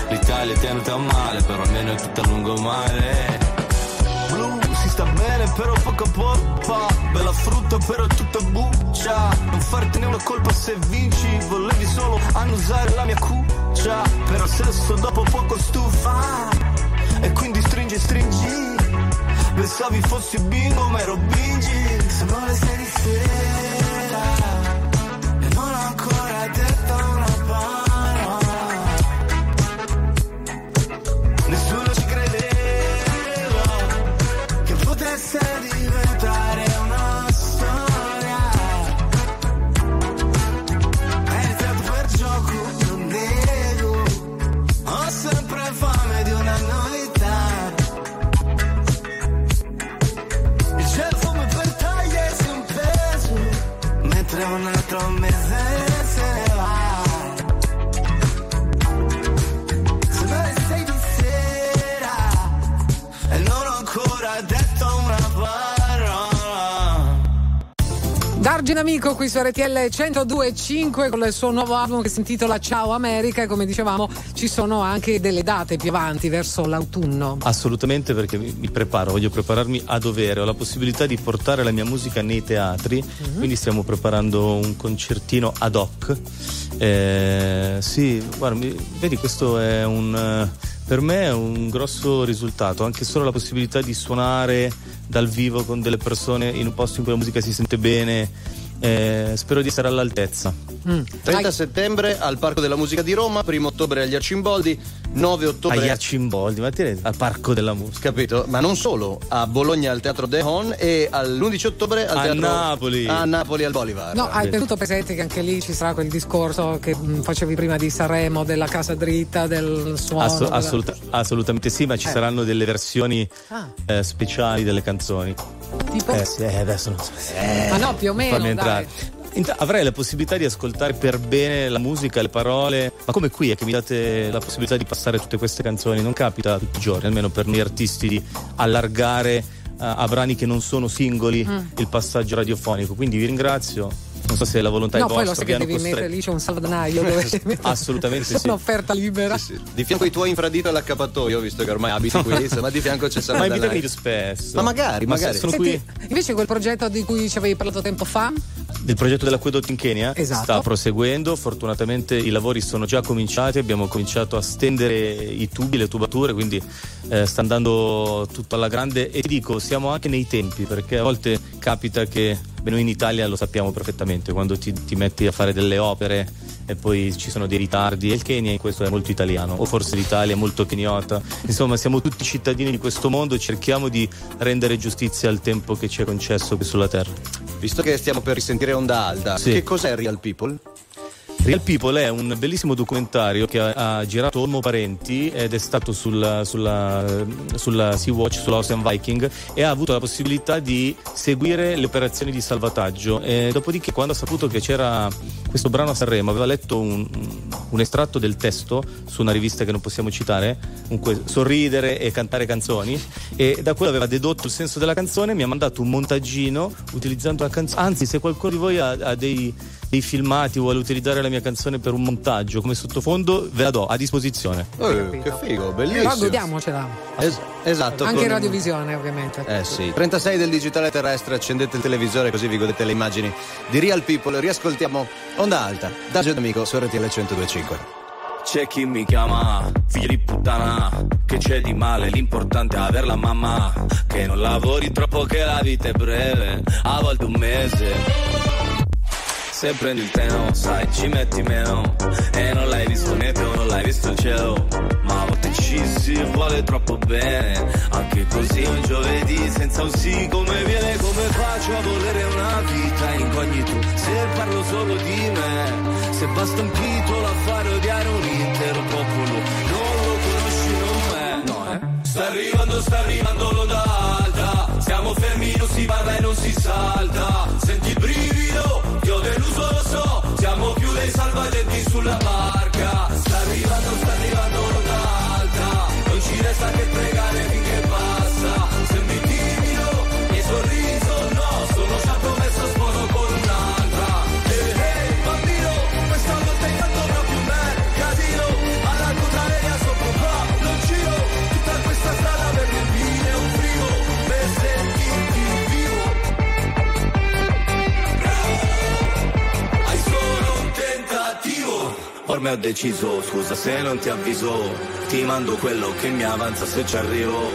Speaker 10: L'Italia è tenuta male Però almeno è tutta lungomare. Blu, si sta bene però poco poppa. Bella frutta però tutta buccia. Non fartene una colpa se vinci. Volevi solo annusare la mia cuccia. Però sesso dopo poco stufa. E quindi stringi stringi. Pensavi fossi bingo ma ero bingi.
Speaker 7: Sono le sei di sera
Speaker 1: D'Amico qui su RTL 102.5 con il suo nuovo album che si intitola Ciao America e come dicevamo ci sono anche delle date più avanti verso l'autunno.
Speaker 3: Assolutamente perché mi, preparo, voglio prepararmi a dovere, ho la possibilità di portare la mia musica nei teatri,
Speaker 1: Mhm.
Speaker 3: quindi stiamo preparando un concertino ad hoc. Eh, sì, guarda, vedi questo è un... per me è un grosso risultato, anche solo la possibilità di suonare dal vivo con delle persone in un posto in cui la musica si sente bene. Eh, spero di essere all'altezza.
Speaker 2: 30 settembre al Parco della Musica di Roma, 1 ottobre agli Arcimboldi, 9 ottobre
Speaker 3: Agli Arcimboldi, ma te al Parco della Musica.
Speaker 2: Capito? Ma non solo, a Bologna al Teatro De Hon e all'11 ottobre al
Speaker 3: A
Speaker 2: Teatro
Speaker 3: Napoli.
Speaker 2: A Napoli al Bolivar.
Speaker 1: No, hai tenuto presente che anche lì ci sarà quel discorso che mh, facevi prima di Sanremo, della casa dritta, del suono.
Speaker 3: Asso-
Speaker 1: della-
Speaker 3: assoluta- assolutamente sì, ma ci
Speaker 1: Eh.
Speaker 3: saranno delle versioni
Speaker 1: Ah.
Speaker 3: eh, speciali delle canzoni.
Speaker 1: Tipo?
Speaker 3: Eh sì, eh, adesso non so.
Speaker 1: Ma no, più o meno,
Speaker 3: Fammi entrare.
Speaker 1: dai.
Speaker 3: Avrai la possibilità di ascoltare per bene la musica, le parole, ma come qui è che mi date la possibilità di passare tutte queste canzoni? Non capita tutti i giorni, almeno per noi artisti, di allargare eh, a brani che non sono singoli
Speaker 1: Mm.
Speaker 3: il passaggio radiofonico. Quindi vi ringrazio. Non so se la volontà
Speaker 1: No,
Speaker 3: è
Speaker 1: poi
Speaker 3: vostra.
Speaker 1: lo sai che devi
Speaker 3: costretto-
Speaker 1: mettere lì c'è un salvadanaio dove [laughs]
Speaker 3: Assolutamente sì.
Speaker 1: Sono offerta libera.
Speaker 2: Di fianco ai tuoi infradito all'accappatoio, visto che ormai abiti qui, [laughs] insomma, di fianco c'è
Speaker 3: Ma
Speaker 2: Salvadanaio.
Speaker 3: invitami più spesso.
Speaker 2: Ma magari,
Speaker 3: Ma
Speaker 2: magari.
Speaker 3: sono
Speaker 1: Senti,
Speaker 3: qui.
Speaker 1: invece quel progetto di cui ci avevi parlato tempo fa,
Speaker 3: Il progetto dell'acquedotto in Kenya
Speaker 1: Esatto.
Speaker 3: sta proseguendo, fortunatamente i lavori sono già cominciati, abbiamo cominciato a stendere i tubi, le tubature, quindi eh, sta andando tutto alla grande e ti dico, siamo anche nei tempi perché a volte capita che beh, noi in Italia lo sappiamo perfettamente, quando ti, ti metti a fare delle opere e poi ci sono dei ritardi e il Kenya in questo è molto italiano o forse l'Italia è molto keniota insomma siamo tutti cittadini di questo mondo e cerchiamo di rendere giustizia al tempo che ci è concesso qui sulla terra
Speaker 2: Visto che stiamo per risentire Onda Alta,
Speaker 3: Sì.
Speaker 2: che cos'è Real People?
Speaker 3: Real People è un bellissimo documentario che ha, ha girato Olmo Parenti ed è stato sulla, sulla, sulla Sea-Watch, sulla Ocean Viking e ha avuto la possibilità di seguire le operazioni di salvataggio. E dopodiché quando ha saputo che c'era questo brano a Sanremo aveva letto un, un estratto del testo su una rivista che non possiamo citare, comunque sorridere e cantare canzoni e da quello aveva dedotto il senso della canzone mi ha mandato un montaggino utilizzando la canzone. Anzi se qualcuno di voi ha, ha dei dei filmati vuole utilizzare la mia canzone per un montaggio come sottofondo ve la do a disposizione
Speaker 2: Eh, che figo,
Speaker 1: però
Speaker 2: bellissimo.
Speaker 1: godiamocela.
Speaker 2: Es- esatto.
Speaker 1: Anche
Speaker 2: con-
Speaker 1: in radiovisione, ovviamente.
Speaker 2: Eh sì, 36 del digitale terrestre, accendete il televisore così vi godete le immagini di Real People. Riascoltiamo Onda Alta, da Amico su RTL 1025.
Speaker 10: C'è chi mi chiama, figlio di puttana, che c'è di male, l'importante è aver la mamma, che non lavori troppo che la vita è breve, a volte un mese. Se prendi il treno, sai, ci metti meno, e non l'hai visto il meteo, non l'hai visto il cielo, ma a volte ci si vuole troppo bene, anche così un giovedì senza un sì, come viene, come faccio a volere una vita incognito, se parlo solo di me, se basta un titolo a fare odiare un intero popolo, non lo conosci, non è, no eh. Sta arrivando, sta arrivando l'onda alta, siamo fermi, non si parla e non si salta, Ormai ho deciso, scusa se non ti avviso, ti mando quello che mi avanza se ci arrivo.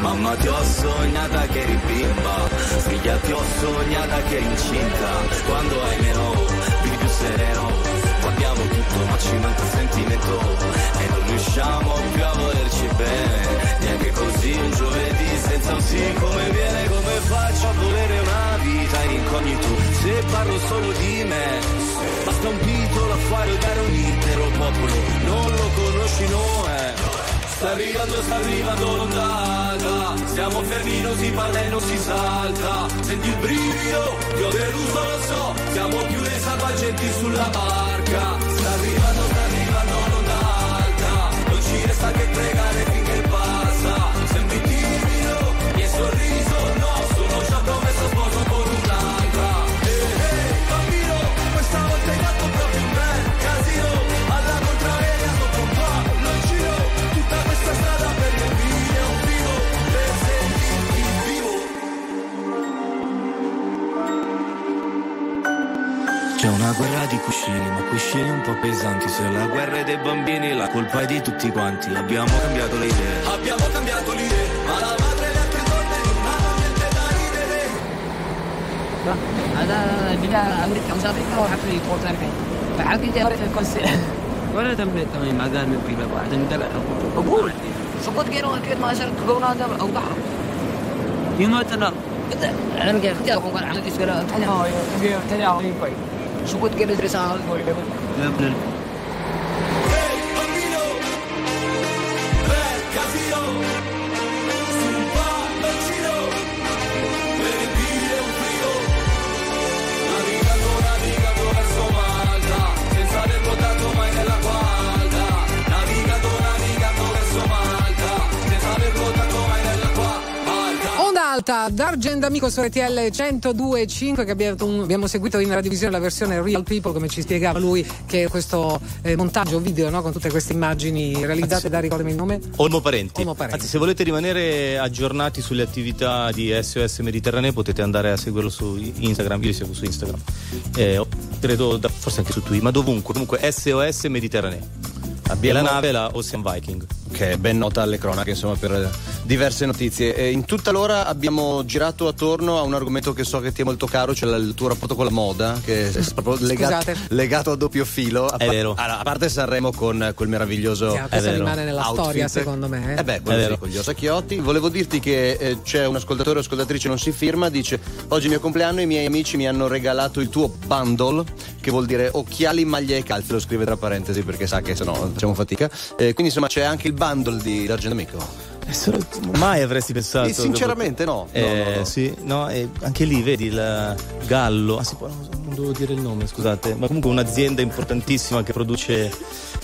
Speaker 10: Mamma ti ho sognata che eri bimba, figlia ti ho sognata che eri incinta, quando hai meno, vivi più sereno, guardiamo tutto ma ci manca il sentimento, riusciamo più a volerci bene, neanche così un giovedì senza un sì come viene, come faccio a volere una vita in incognito, se parlo solo di me, basta un titolo a fare odiare un intero popolo, non lo conosci, no. Sta arrivando, sta arrivando l'ondata. Siamo fermi, non si parla e non si salta. Senti il brivido, ti ho deluso, lo so. Siamo più dei salvagenti sulla barca Non ci resta guerra di cuscini, ma cuscini un po' pesanti. Se la guerra è dei bambini, la colpa è di tutti quanti. Abbiamo cambiato le idee. Abbiamo cambiato le idee, ma la madre e le altre donne non hanno niente da ridere.
Speaker 13: أنا بلا أمريكا مسافرين وحفل يكون تمرين فعادي دي في الكونسيل ولا تمرين تمام مع ذلك في بابا عدم دلع قبول سقوط غيره أكيد ما شرط قولنا هذا أو بحر يموت النار أنا قلت أختي أخوك عندي سؤال
Speaker 10: تلعب تلعب sukot kayo dito sa akong goal. Love,
Speaker 1: love. Alta, D'Argent Amico su RTL 102.5 che abbiamo, abbiamo seguito in radiovisione la versione Real People come ci spiegava lui che è questo eh, montaggio video no? con tutte queste immagini realizzate da ricordami il nome
Speaker 3: Olmo Parenti.
Speaker 1: Olmo Parenti.
Speaker 3: Anzi, se volete rimanere aggiornati sulle attività di SOS Mediterraneo potete andare a seguirlo su Instagram, io li seguo su Instagram. Eh, credo da- forse anche su Twitter, ma dovunque. Comunque SOS Mediterraneo.
Speaker 2: Abbiamo-
Speaker 3: E la nave la Ocean Viking.
Speaker 2: Che è ben nota alle cronache insomma per diverse notizie e in tutta l'ora abbiamo girato attorno a un argomento che so che ti è molto caro cioè il tuo rapporto con la moda che è proprio legato, legato a doppio filo a,
Speaker 3: È vero.
Speaker 2: a, a parte Sanremo con quel meraviglioso
Speaker 1: Sì, rimane nella
Speaker 2: outfit.
Speaker 1: storia secondo me eh.
Speaker 2: Eh beh, quello
Speaker 3: È
Speaker 2: sì,
Speaker 3: vero.
Speaker 2: con gli osacchiotti. Volevo dirti che eh, c'è un ascoltatore o ascoltatrice, non si firma, dice oggi è il mio compleanno, i miei amici mi hanno regalato il tuo bundle, che vuol dire occhiali, maglie e calze, lo scrive tra parentesi perché sa che se no facciamo fatica. Eh, quindi insomma c'è anche il bundle di D'Argento Amico.
Speaker 3: Eh, Mai avresti pensato.
Speaker 2: Eh, sinceramente no.
Speaker 3: Eh,
Speaker 2: No, no, no.
Speaker 3: Sì, no, e anche lì vedi il Gallo, ah, si può- non devo dire il nome, scusate, ma comunque un'azienda importantissima che produce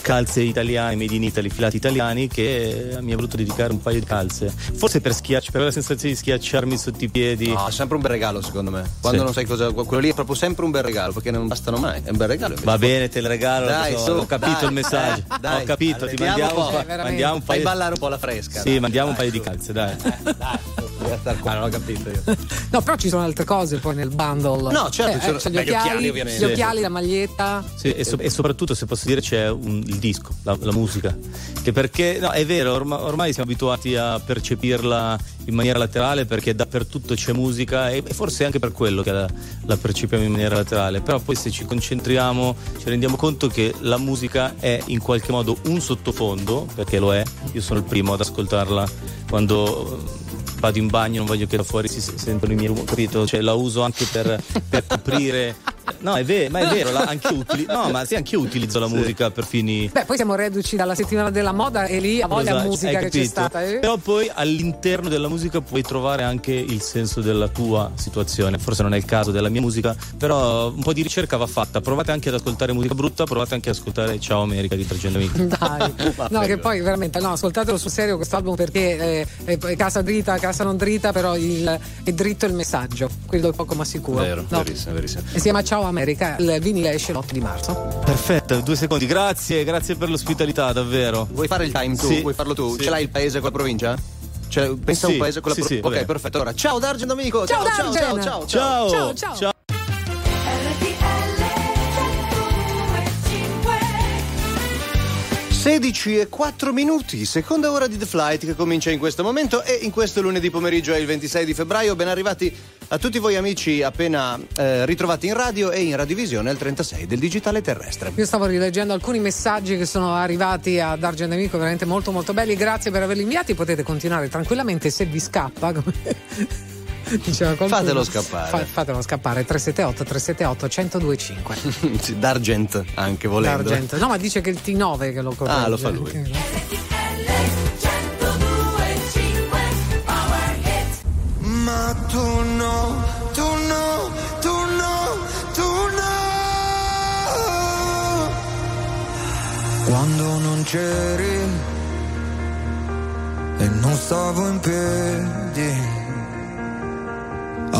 Speaker 3: calze italiane, made in Italy, filati italiani, che mi ha voluto dedicare un paio di calze. Forse per schiacci, per la sensazione di schiacciarmi sotto i piedi.
Speaker 2: No, è sempre un bel regalo secondo me. Quando
Speaker 3: Sì.
Speaker 2: non sai cosa. Quello lì è proprio sempre un bel regalo perché non bastano mai. È un bel regalo.
Speaker 3: Va bene, te il regalo.
Speaker 2: Dai,
Speaker 3: so,
Speaker 2: su,
Speaker 3: ho capito
Speaker 2: dai,
Speaker 3: il messaggio.
Speaker 2: eh, dai.
Speaker 3: ho capito, ti mandiamo,
Speaker 2: un
Speaker 3: pa-
Speaker 1: Eh,
Speaker 3: mandiamo un
Speaker 2: Fai
Speaker 3: paio
Speaker 2: ballare un po' la fresca.
Speaker 3: Sì,
Speaker 2: dai,
Speaker 3: mandiamo un paio di calze, dai. [laughs]
Speaker 2: Dai, qua, non ho capito io.
Speaker 1: no però ci sono altre cose poi nel bundle
Speaker 2: No, certo,
Speaker 1: Eh,
Speaker 2: ci sono-
Speaker 1: eh,
Speaker 2: beh, gli
Speaker 1: occhiali,
Speaker 2: occhiali, ovviamente.
Speaker 1: gli occhiali la maglietta
Speaker 3: Sì, e, so- e soprattutto, se posso dire, c'è un- il disco, la, la musica. Che perché, no, è vero, orma- ormai siamo abituati a percepirla in maniera laterale perché dappertutto c'è musica e, e forse è anche per quello che la, la percepiamo in maniera laterale. Però poi se ci concentriamo ci rendiamo conto che la musica è in qualche modo un sottofondo, perché lo è. Io sono il primo ad ascoltarla quando vado in bagno, non voglio che da fuori si sentano i miei rumori, capito? Cioè la uso anche per, per aprire. No, è vero, ma è vero, la- anche utili- no, ma sì, anche io utilizzo la musica per fini.
Speaker 1: beh poi siamo reduci dalla settimana della moda e lì a voglia
Speaker 3: Esatto,
Speaker 1: musica che c'è
Speaker 3: capito?
Speaker 1: stata eh?
Speaker 3: Però poi all'interno della musica puoi trovare anche il senso della tua situazione. Forse non è il caso della mia musica, però un po' di ricerca va fatta. Provate anche ad ascoltare musica brutta, provate anche ad ascoltare Ciao America di Tragendo Amico.
Speaker 1: Dai, [laughs] no, che poi veramente no, ascoltatelo sul serio questo album perché eh, è casa dritta, casa non dritta, però il- è dritto il messaggio, quello è poco ma sicuro.
Speaker 2: Vero,
Speaker 1: No.
Speaker 2: verissimo, verissimo.
Speaker 1: E si chiama Ciao America, il vinile esce l'8 di marzo.
Speaker 3: Perfetto, due secondi. Grazie, grazie per l'ospitalità, davvero.
Speaker 2: Vuoi fare il time tu?
Speaker 3: Sì.
Speaker 2: Vuoi farlo tu?
Speaker 3: Sì.
Speaker 2: Ce l'hai il paese con la provincia? Cioè, pensa a
Speaker 3: Sì,
Speaker 2: un paese con la
Speaker 3: sì,
Speaker 2: provincia.
Speaker 3: sì,
Speaker 2: ok,
Speaker 3: vabbè.
Speaker 2: perfetto. Allora, ciao D'Argento amico.
Speaker 1: Ciao,
Speaker 2: ciao, ciao,
Speaker 1: D'Argent.
Speaker 2: ciao, ciao.
Speaker 3: Ciao,
Speaker 1: Ciao, ciao.
Speaker 2: 16 e 4 minuti, seconda ora di The Flight che comincia in questo momento e in questo lunedì pomeriggio è il 26 di febbraio. Ben arrivati a tutti voi amici appena eh, ritrovati in radio e in radiovisione al 36 del digitale terrestre.
Speaker 1: Io stavo rileggendo alcuni messaggi che sono arrivati ad Argent Amico, veramente molto molto belli. Grazie per averli inviati. Potete continuare tranquillamente se vi scappa. [laughs] Diceva qualcuno.
Speaker 2: Fatelo scappare.
Speaker 1: Fa- fatelo scappare 378 378 1025.
Speaker 2: Sì, D'Argent anche volendo.
Speaker 1: D'Argent. No, ma dice che il T9 che lo corregge.
Speaker 2: Ah, lo fa lui.
Speaker 7: Ma tu no, tu no, tu no, tu no. Quando non c'eri e non stavo in piedi.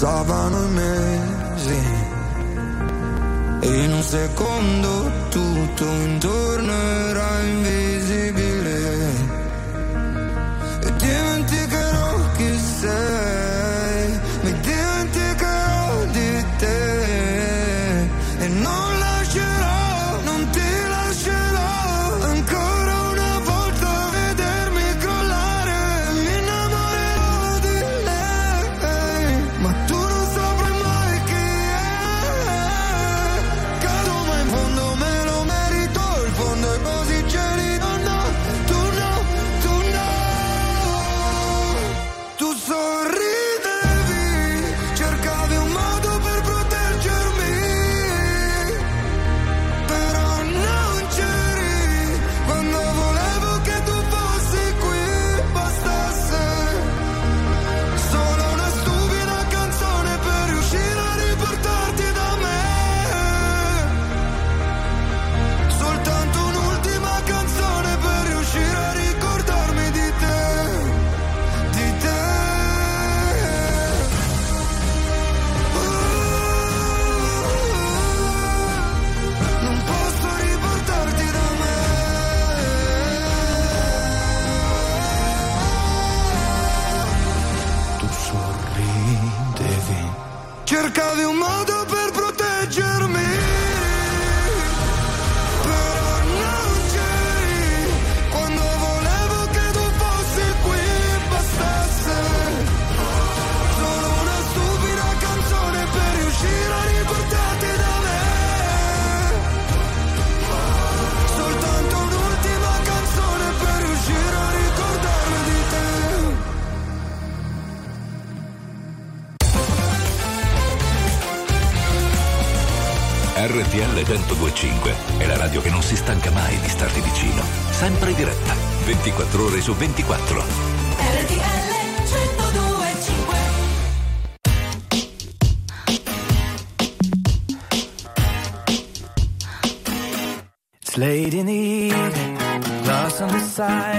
Speaker 7: passavano i mesi. E in un secondo tutto intorno
Speaker 6: 24 su 24.
Speaker 7: It's late in the evening, lost on the side.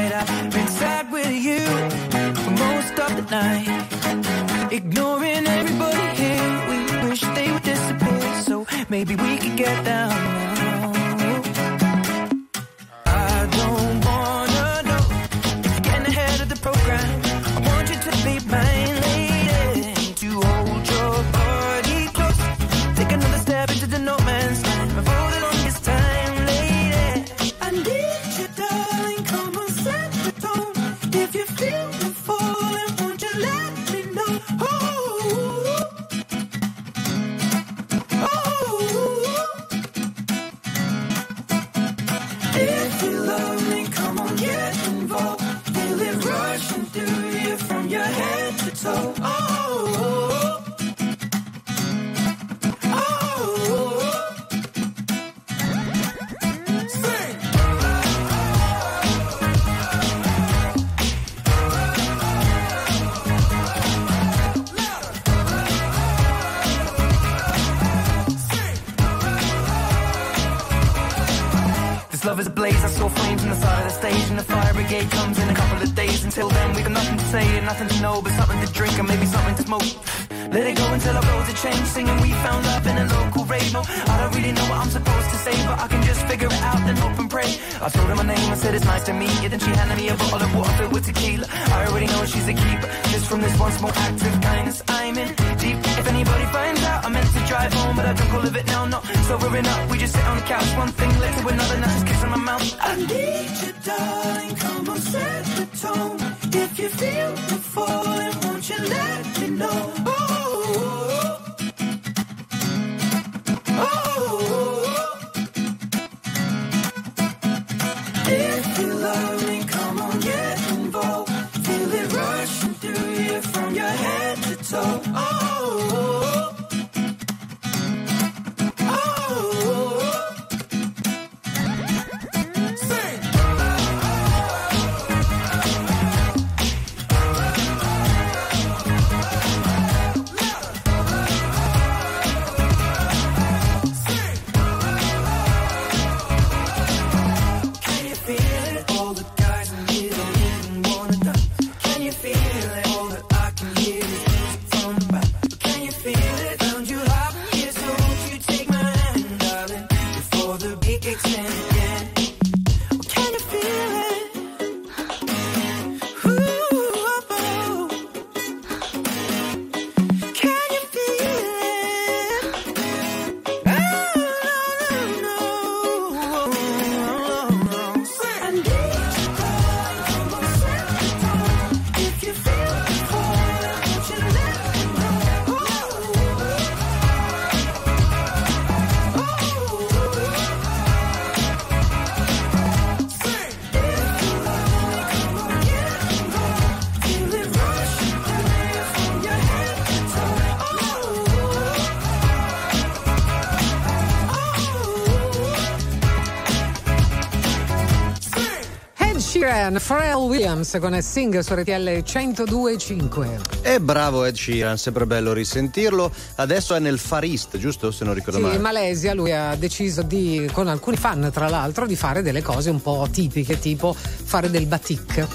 Speaker 1: Sheeran, Pharrell Williams con Sing su RTL 1025.
Speaker 2: E bravo Ed Sheeran, sempre bello risentirlo. Adesso è nel Far East, giusto? Se non ricordo
Speaker 1: Sì,
Speaker 2: male.
Speaker 1: in Malesia lui ha deciso di, con alcuni fan tra l'altro, di fare delle cose un po' tipiche, tipo fare del batik.
Speaker 2: Eh?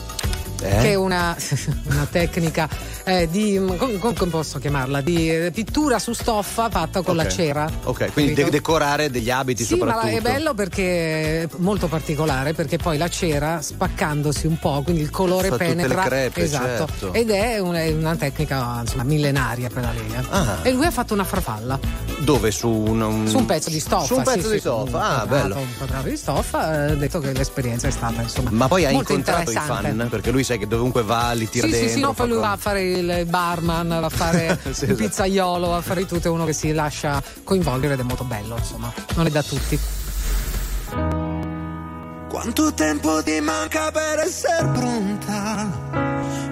Speaker 1: Che è una, [laughs] una tecnica eh, di. Come, come posso chiamarla? Di eh, pittura su stoffa fatta con la
Speaker 2: Ok.
Speaker 1: cera.
Speaker 2: Ok, quindi de- decorare degli abiti
Speaker 1: Sì, ma
Speaker 2: soprattutto.
Speaker 1: è bello perché è molto particolare perché poi la cera spaccandosi un po', quindi il colore
Speaker 2: Fa tutte
Speaker 1: penetra.
Speaker 2: crepe,
Speaker 1: esatto.
Speaker 2: certo.
Speaker 1: Ed è una, una tecnica insomma, millenaria per la Lega.
Speaker 2: Ah.
Speaker 1: E lui ha fatto una farfalla
Speaker 2: Dove? Su un, un-
Speaker 1: su un pezzo di stoffa.
Speaker 2: Su un pezzo
Speaker 1: sì,
Speaker 2: di
Speaker 1: sì,
Speaker 2: stoffa. Ah,
Speaker 1: quadrato,
Speaker 2: bello.
Speaker 1: Un quadrato di stoffa, eh, ha detto che l'esperienza è stata insomma.
Speaker 2: Ma poi ha incontrato i fan? Perché lui sai che dovunque va li tira
Speaker 1: Sì,
Speaker 2: dentro.
Speaker 1: sì, sì, no, poi lui va a fare il barman, va a fare [laughs]
Speaker 2: Sì,
Speaker 1: il
Speaker 2: esatto.
Speaker 1: pizzaiolo, va a fare tutto, è uno che si lascia coinvolgere ed è molto bello, insomma, non è da tutti.
Speaker 9: Quanto tempo ti manca per essere pronta?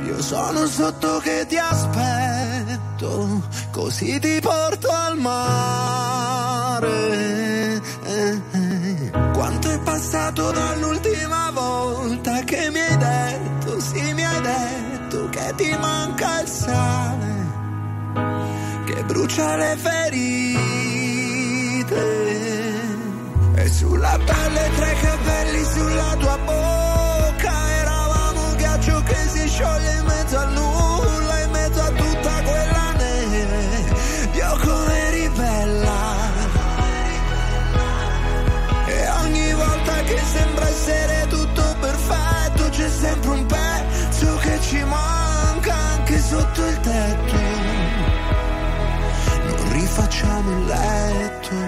Speaker 9: Io sono sotto che ti aspetto, così ti porto al mare. Eh, eh. Quanto è passato dall'ultima manca il sale, che brucia le ferite. E sulla pelle tra i capelli, sulla tua bocca Eravamo un ghiaccio che si scioglie in mezzo al nulla In mezzo a tutta quella neve. Dio come eri bella E ogni volta che sembra essere tutto perfetto C'è sempre un pezzo che ci anche sotto il tetto. Non rifacciamo il letto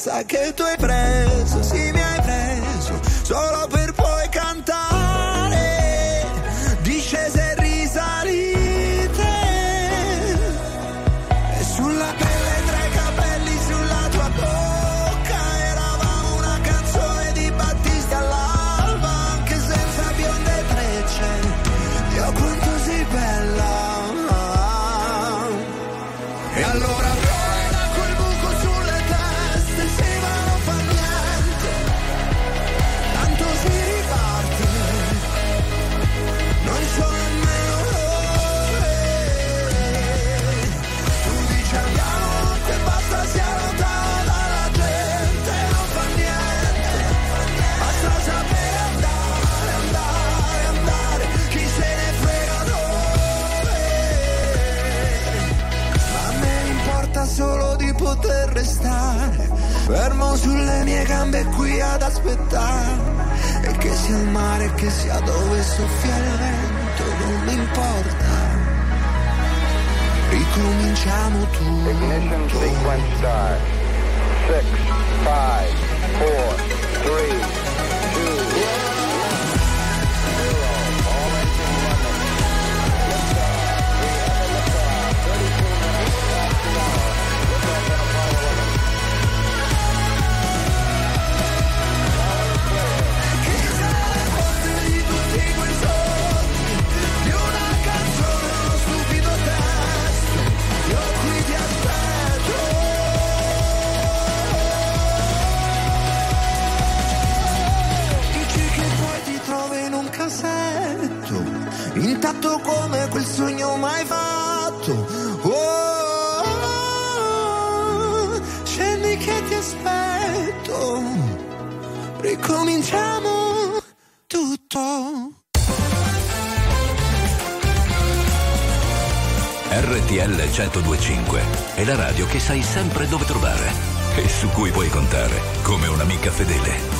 Speaker 9: rincorsa che tu hai preso, aspettare e che sia il mare che sia dove soffia il vento non mi importa ricominciamo tu.
Speaker 14: ignition sequence start
Speaker 9: 6 5 4 3 intatto come quel sogno mai fatto. Oh, scendi che ti aspetto, ricominciamo tutto.
Speaker 6: RTL 1025 è la radio che sai sempre dove trovare e su cui puoi contare come un'amica fedele.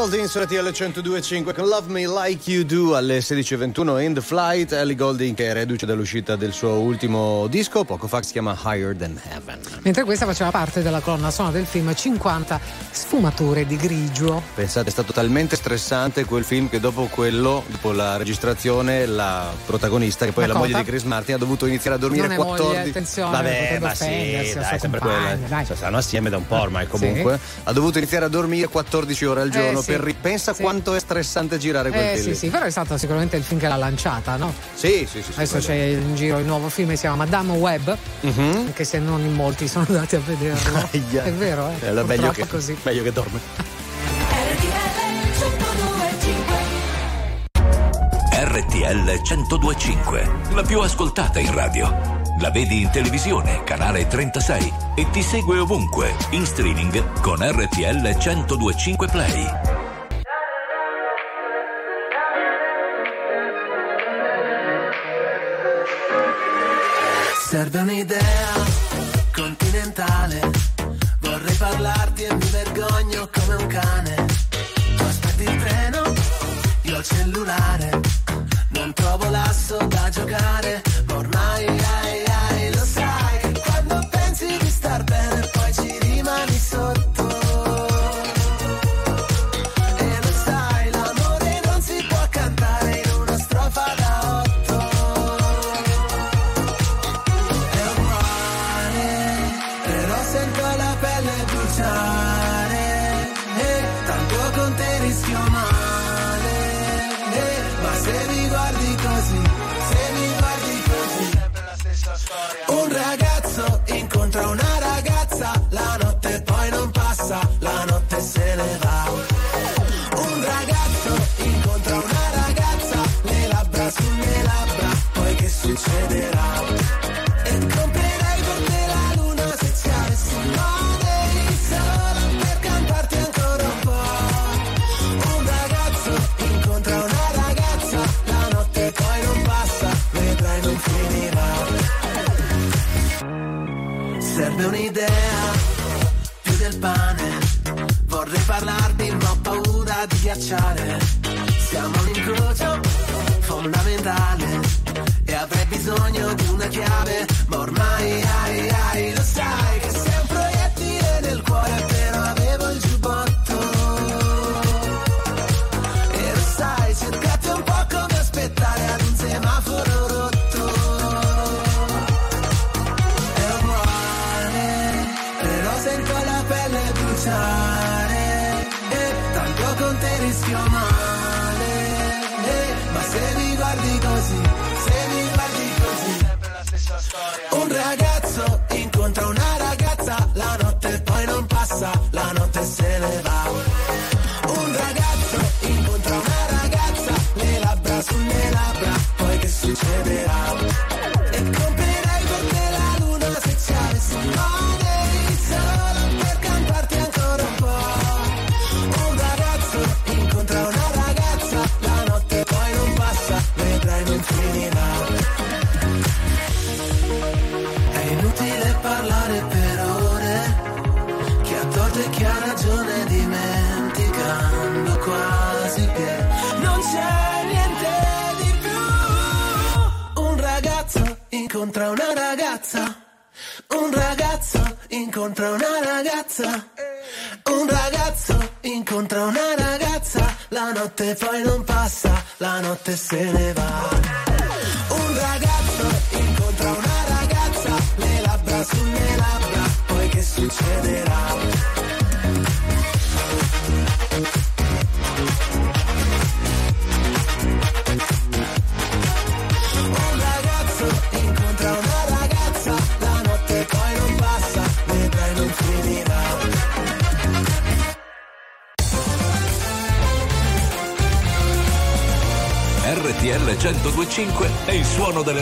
Speaker 2: Ellie Golding su RTL 102.5 con Love Me Like You Do alle 16.21 in the flight. Ellie Golding che è reduce dall'uscita del suo ultimo disco, poco fa si chiama Higher Than Heaven.
Speaker 1: Mentre questa faceva parte della colonna sonora del film 50 sfumature di grigio.
Speaker 2: Pensate, è stato talmente stressante quel film che dopo quello, dopo la registrazione, la protagonista, che poi è la
Speaker 1: Dakota?
Speaker 2: moglie di Chris Martin, ha dovuto iniziare a dormire
Speaker 1: Non è
Speaker 2: 14.
Speaker 1: moglie, attenzione,
Speaker 2: Vabbè, ma sì, dai, sempre quella. Cioè, stanno assieme da un po' ormai comunque. Ha dovuto iniziare a dormire 14 ore al giorno
Speaker 1: Eh, sì.
Speaker 2: Per ri- pensa
Speaker 1: Sì.
Speaker 2: quanto è stressante girare quel
Speaker 1: Eh
Speaker 2: film.
Speaker 1: sì, sì, però è stato sicuramente il film che l'ha lanciata, no?
Speaker 2: Sì, sì, sì.
Speaker 1: Adesso c'è in giro il nuovo film che si chiama Madame Web,
Speaker 2: Mhm.
Speaker 1: anche se non in molti sono andati a vederlo. [laughs]
Speaker 2: Aia.
Speaker 1: È vero, eh?
Speaker 2: Allora meglio che,
Speaker 1: è così.
Speaker 2: meglio che dorme. [laughs]
Speaker 6: RTL 1025, la più ascoltata in radio. La vedi in televisione, canale 36 e ti segue ovunque, in streaming con RTL 1025 Play.
Speaker 15: Serve un'idea continentale. Vorrei parlarti e mi vergogno come un cane. Tu aspetti il treno, io il cellulare. Non trovo l'asso da giocare, ma ormai ai, ragazza, un ragazzo incontra una ragazza, la notte poi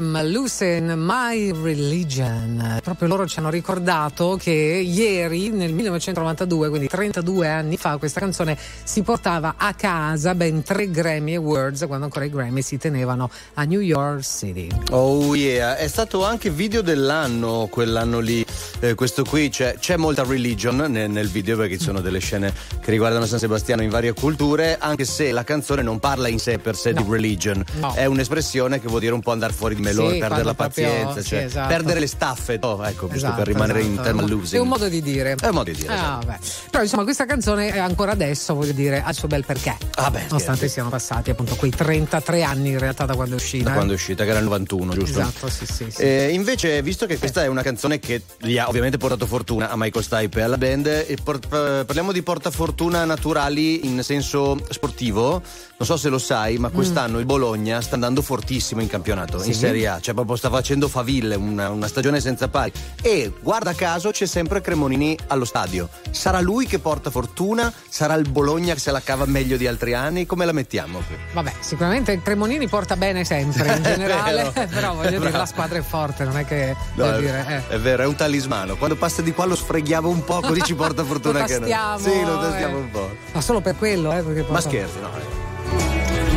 Speaker 1: Maluse in My Religion. Proprio loro ci hanno ricordato che ieri, nel 1992, quindi 32 anni fa, questa canzone si portava a casa ben tre Grammy Awards quando ancora i Grammy si tenevano a New York City.
Speaker 2: Oh yeah, è stato anche video dell'anno quell'anno lì. Eh, questo qui c'è, c'è molta religion nel, nel video perché ci sono delle scene che riguardano San Sebastiano in varie culture, anche se la canzone non parla in sé per sé
Speaker 1: No.
Speaker 2: di religion.
Speaker 1: No.
Speaker 2: È un'espressione che vuol dire un po' andare fuori di melone,
Speaker 1: Sì,
Speaker 2: perdere la
Speaker 1: quando proprio-
Speaker 2: pazienza,
Speaker 1: sì,
Speaker 2: cioè,
Speaker 1: esatto.
Speaker 2: perdere le staffe. Oh, ecco, giusto
Speaker 1: Esatto,
Speaker 2: per rimanere in
Speaker 1: esatto.
Speaker 2: tema
Speaker 1: È un-
Speaker 2: losing.
Speaker 1: È un modo di dire.
Speaker 2: È un modo di dire. esatto.
Speaker 1: Ah, beh. Però insomma questa canzone è ancora adesso, voglio dire, ha il suo bel perché.
Speaker 2: Ah, beh,
Speaker 1: Nonostante
Speaker 2: scherzi.
Speaker 1: siano passati appunto quei 33 anni in realtà da quando è uscita.
Speaker 2: Da
Speaker 1: eh.
Speaker 2: quando è uscita, che era il 91, giusto?
Speaker 1: Esatto, sì, sì. sì.
Speaker 2: Eh, invece, visto che questa è una canzone che gli ha ovviamente portato fortuna a Michael Stipe e alla band, e por- eh, parliamo di portafortuna naturali in senso sportivo. Non so se lo sai, ma quest'anno il Bologna sta andando fortissimo in campionato, in
Speaker 1: Sì.
Speaker 2: Serie A, cioè proprio sta facendo faville, una, una stagione senza pari. E guarda caso c'è sempre Cremonini allo stadio. Sarà lui che porta fortuna? Sarà il Bologna che se la cava meglio di altri anni? Come la mettiamo qui?
Speaker 1: Vabbè, sicuramente Cremonini porta bene sempre in [laughs] generale, [laughs] però voglio dire,
Speaker 2: Bravo.
Speaker 1: la squadra è forte, non è che
Speaker 2: No, è,
Speaker 1: dire, eh.
Speaker 2: è vero, è un talismano. Quando passa di qua lo sfreghiamo un po', così ci porta [laughs] fortuna
Speaker 1: Lo
Speaker 2: che noi.
Speaker 1: tastiamo,
Speaker 2: Sì, lo tastiamo
Speaker 1: eh.
Speaker 2: un po'.
Speaker 1: Ma solo per quello, eh, poi-
Speaker 2: Ma scherzi, no?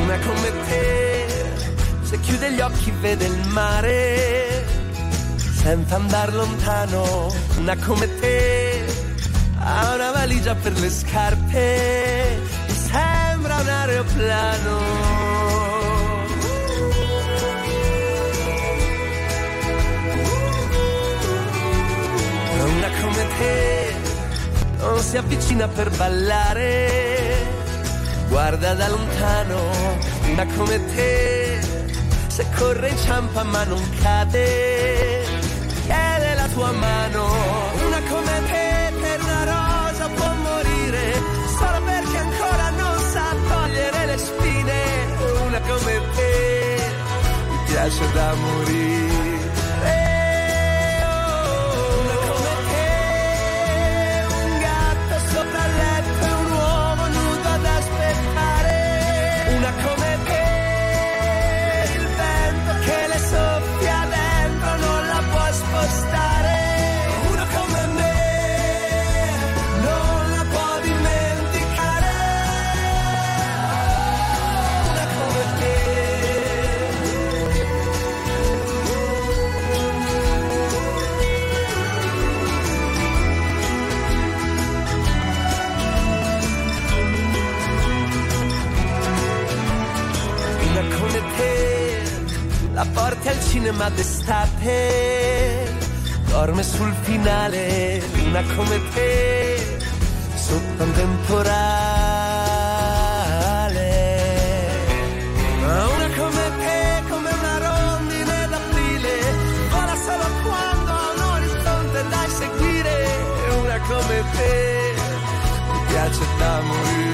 Speaker 15: Una come te, se chiude gli occhi vede il mare, senza andare lontano. Una come te, ha una valigia per le scarpe, sembra un aeroplano. Una come te, non si avvicina per ballare guarda da lontano una come te se corre inciampa ma non cade tua mano. Una come te per una rosa può morire. Solo perché ancora non sa togliere le spine. Una come te mi piace da morire cinema d'estate, dorme sul finale, una come te, sotto un temporale. Una come te, come una rondine d'aprile, vola solo quando ha un orizzonte da seguire, una come te, mi piace da morire.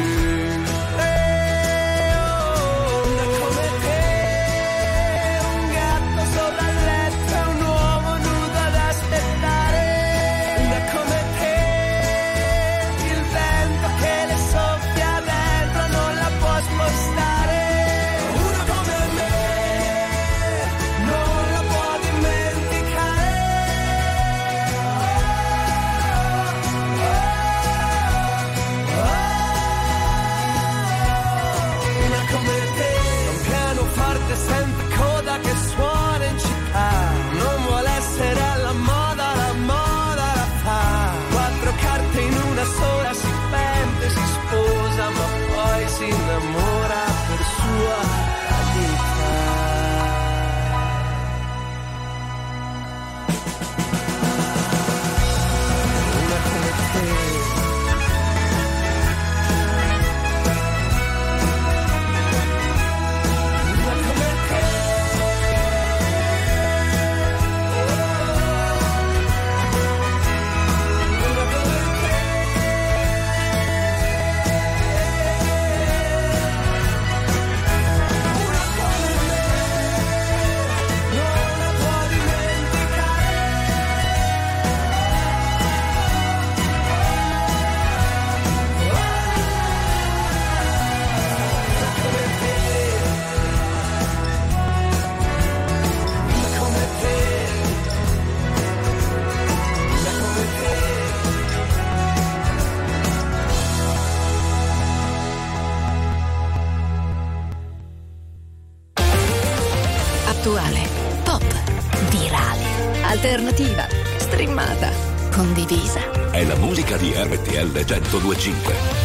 Speaker 6: 1025.
Speaker 12: Are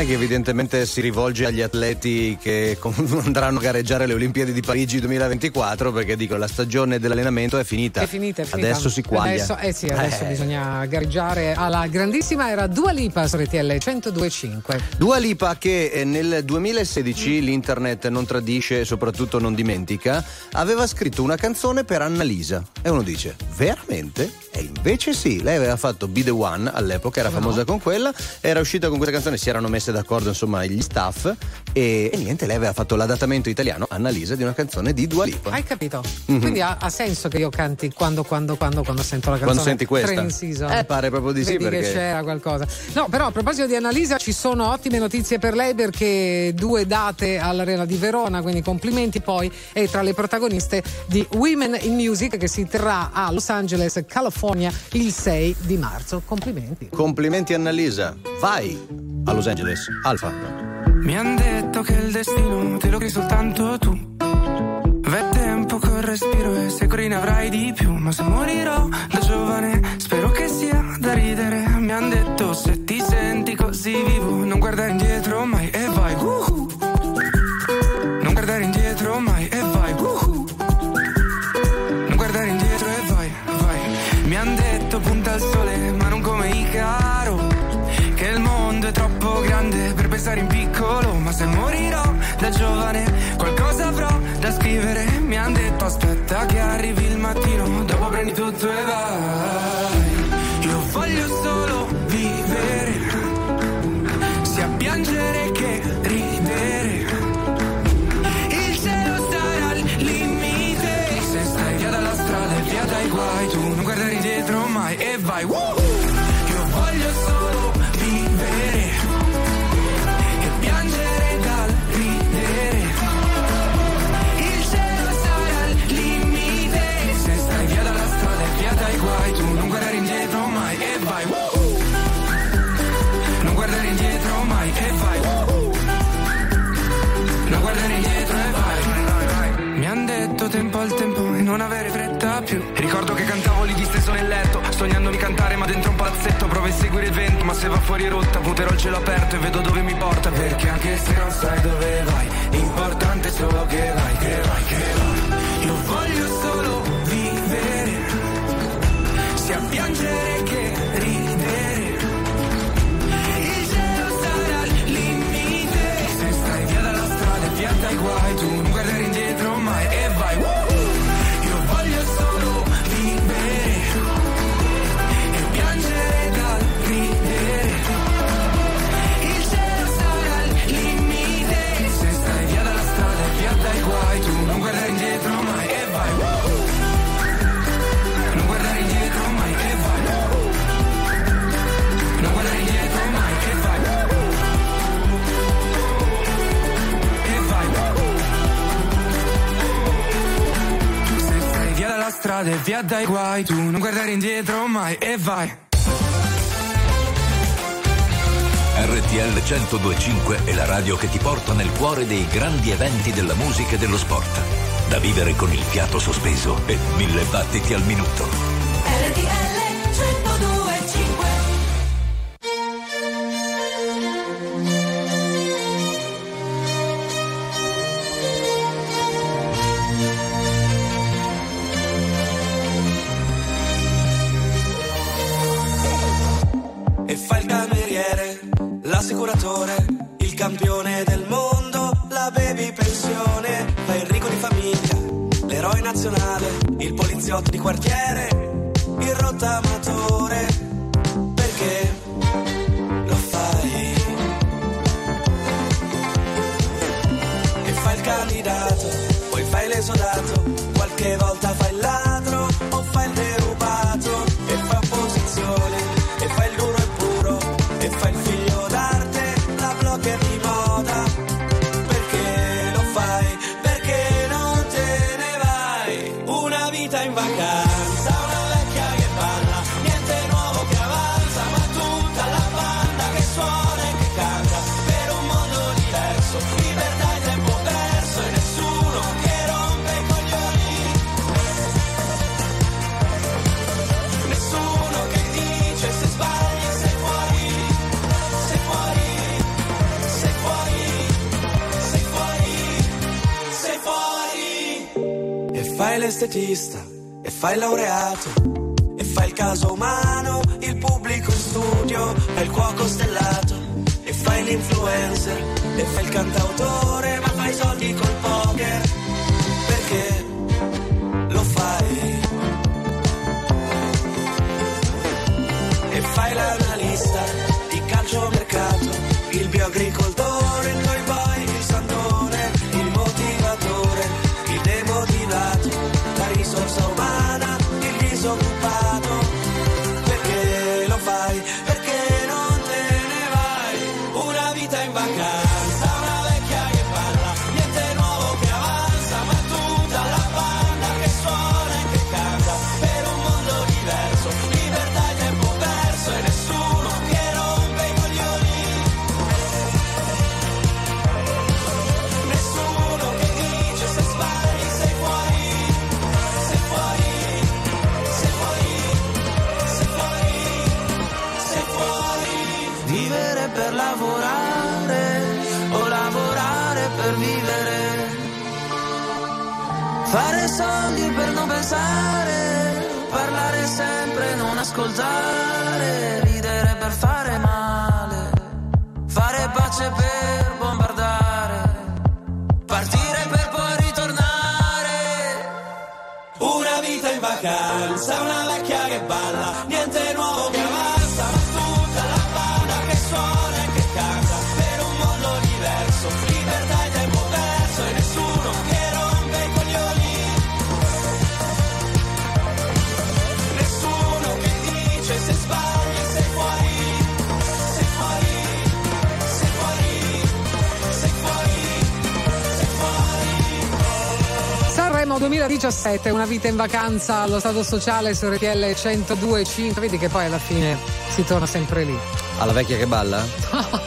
Speaker 2: Canzone che evidentemente si rivolge agli atleti che [laughs] andranno a gareggiare alle Olimpiadi di Parigi 2024 perché dico la stagione dell'allenamento è finita.
Speaker 1: È finita, è finita.
Speaker 2: Adesso si quaglia.
Speaker 1: Adesso, eh sì, adesso
Speaker 2: Eh.
Speaker 1: bisogna gareggiare alla grandissima era Dua Lipa su RTL 1025.
Speaker 2: Dua Lipa che eh, nel 2016 l'internet non tradisce e soprattutto non dimentica, aveva scritto una canzone per Annalisa. E uno dice, veramente? E invece sì, lei aveva fatto Be The One all'epoca, era famosa con quella, era uscita con questa canzone, si erano messe d'accordo insomma gli staff e, e niente, lei aveva fatto l'adattamento italiano, Annalisa, di una canzone di Dua Lipa.
Speaker 1: Hai capito?
Speaker 2: Mhm.
Speaker 1: Quindi ha, ha senso che io canti quando, quando, quando, quando sento la canzone.
Speaker 2: Quando senti questa?
Speaker 1: Train Season.
Speaker 2: Eh, pare proprio di sì,
Speaker 1: Vedi
Speaker 2: perché-
Speaker 1: che c'era qualcosa. No, però a proposito di Annalisa ci sono ottime notizie per lei perché due date all'Arena di Verona, quindi complimenti. Poi è tra le protagoniste di Women in Music che si terrà a Los Angeles, California il 6 di marzo. Complimenti.
Speaker 2: Complimenti Annalisa, vai a Los Angeles, Alfa.
Speaker 16: Mi han detto che il destino te lo crei soltanto tu. V'è tempo col respiro e se corri ne avrai di più. Ma se morirò da giovane, spero che sia da ridere. Mi han detto se ti senti così vivo, non guardare indietro mai e vai. uhu. E vai. Io voglio solo vivere, sia piangere che ridere. Il cielo sarà al limite. Se stai via dalla strada e via dai guai, tu non guardare dietro mai e vai. Woo! dai guai, tu non guardare indietro mai e vai.
Speaker 6: RTL 1025 è la radio che ti porta nel cuore dei grandi eventi della musica e dello sport. Da vivere con il fiato sospeso e mille battiti al minuto.
Speaker 15: l'estetista e fai laureato e fai il caso umano, il pubblico in studio è il cuoco stellato e fai l'influencer e fai il cantautore ma fai soldi col poker. ascoltare, ridere per fare male, fare pace per bombardare, partire per poi ritornare. Una vita in vacanza, una vecchia che balla, niente nuovo che
Speaker 1: Sanremo 2017, una vita in vacanza allo Stato Sociale su RTL 102.5. Vedi che poi alla fine si torna sempre lì.
Speaker 2: Alla vecchia che balla?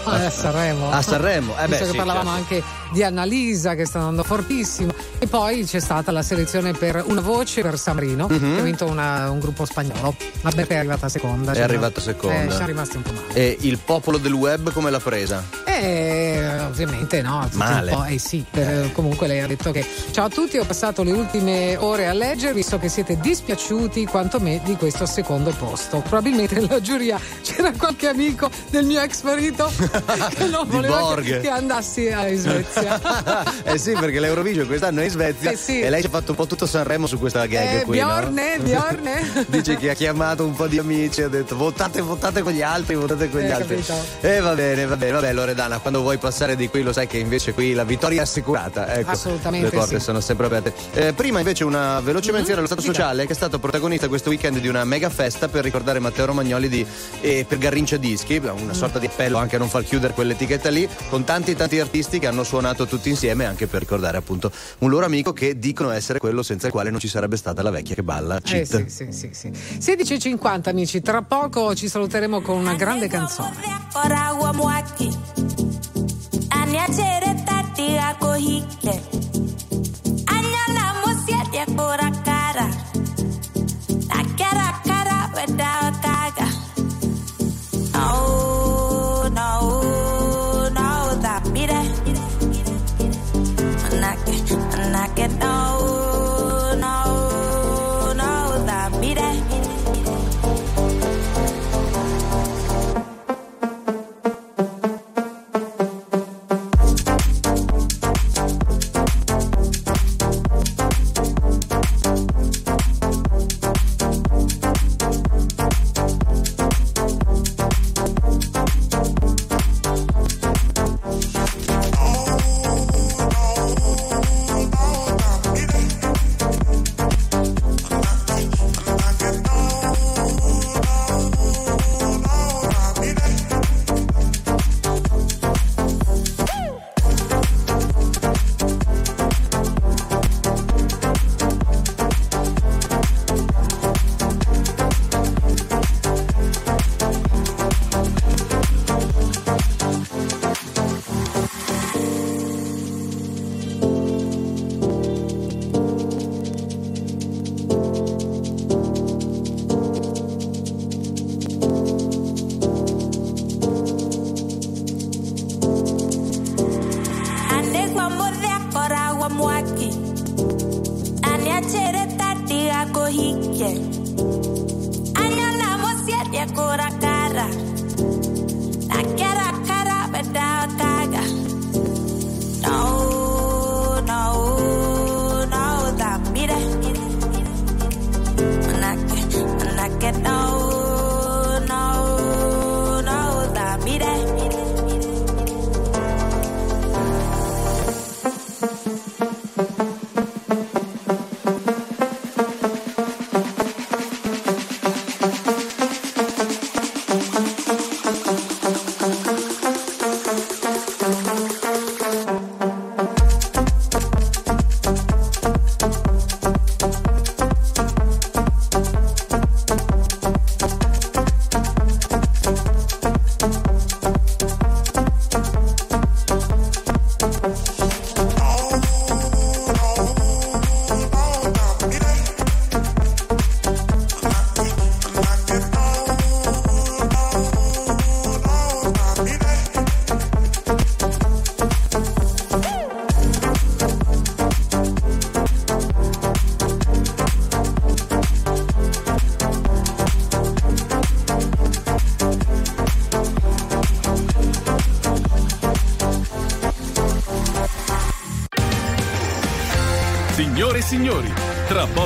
Speaker 1: a [laughs] Sanremo.
Speaker 2: A Sanremo, eh beh,
Speaker 1: Visto che
Speaker 2: sì,
Speaker 1: parlavamo
Speaker 2: certo.
Speaker 1: anche di Annalisa che sta andando fortissimo. E poi c'è stata la selezione per una voce per San Marino,
Speaker 2: Mhm.
Speaker 1: che ha vinto una- un gruppo spagnolo. La Beppe è arrivata seconda.
Speaker 2: È
Speaker 1: cioè,
Speaker 2: arrivata
Speaker 1: no?
Speaker 2: seconda.
Speaker 1: Eh, siamo rimasti un po' male.
Speaker 2: E il popolo del web come l'ha presa?
Speaker 1: Eh, ovviamente no,
Speaker 2: Male.
Speaker 1: eh sì, per- comunque lei ha detto che ciao a tutti, ho passato le ultime ore a leggervi, so che siete dispiaciuti quanto me di questo secondo posto. Probabilmente nella giuria [laughs] c'era qualche amico del mio ex marito [laughs] che non
Speaker 2: Di
Speaker 1: voleva
Speaker 2: Borg.
Speaker 1: che, che andassi in Svezia. [laughs]
Speaker 2: eh sì, perché l'Eurovision quest'anno è in Svezia
Speaker 1: Eh sì.
Speaker 2: e lei ci ha fatto un po' tutto Sanremo su questa gag
Speaker 1: Eh,
Speaker 2: qui. no?
Speaker 1: Bjorne, Bjorne. [laughs]
Speaker 2: Dice che ha chiamato un po' di amici e ha detto votate, votate con gli altri, votate con gli
Speaker 1: Eh,
Speaker 2: altri. E va bene, va bene, va bene, Loredana, quando vuoi passare di qui lo sai che invece qui la vittoria è assicurata. Ecco,
Speaker 1: Assolutamente
Speaker 2: Le porte
Speaker 1: sì.
Speaker 2: sono sempre aperte. Eh, prima invece una veloce menzione allo Stato Sociale che è stato protagonista questo weekend di una mega festa per ricordare Matteo Romagnoli di, eh, per Garrincia Dischi, una sorta di appello anche a non far chiudere quell'etichetta lì, con tanti tanti artisti che hanno suonato tutti insieme anche per ricordare appunto un loro amico che dicono essere quello senza il quale non ci sarebbe stata la vecchia che balla.
Speaker 1: Eh sì, sì, sì, sì. 16.50 amici, tra poco ci saluteremo con una grande canzone.
Speaker 17: Koragwa mwaki Aniachere tati ako hike Anyala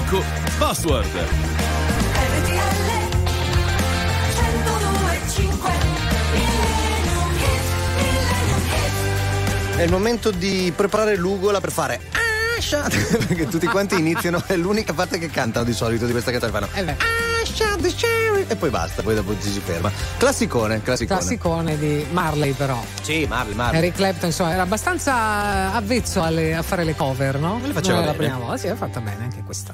Speaker 18: tra poco Password.
Speaker 2: È il momento di preparare l'ugola per fare Asha! [laughs] Perché tutti quanti iniziano, è l'unica parte che cantano di solito di questa canzone. Fanno
Speaker 1: Eh.
Speaker 2: Asha! the sheriff. E poi basta, poi dopo ci si ferma. Classicone, classicone.
Speaker 1: Classicone di Marley, però.
Speaker 2: Sì, Marley, Marley.
Speaker 1: Eric Clapton, insomma, era abbastanza avvezzo alle- a fare le cover, no?
Speaker 2: le faceva
Speaker 1: Non la prima volta, sì, l'ha fatta bene anche questa.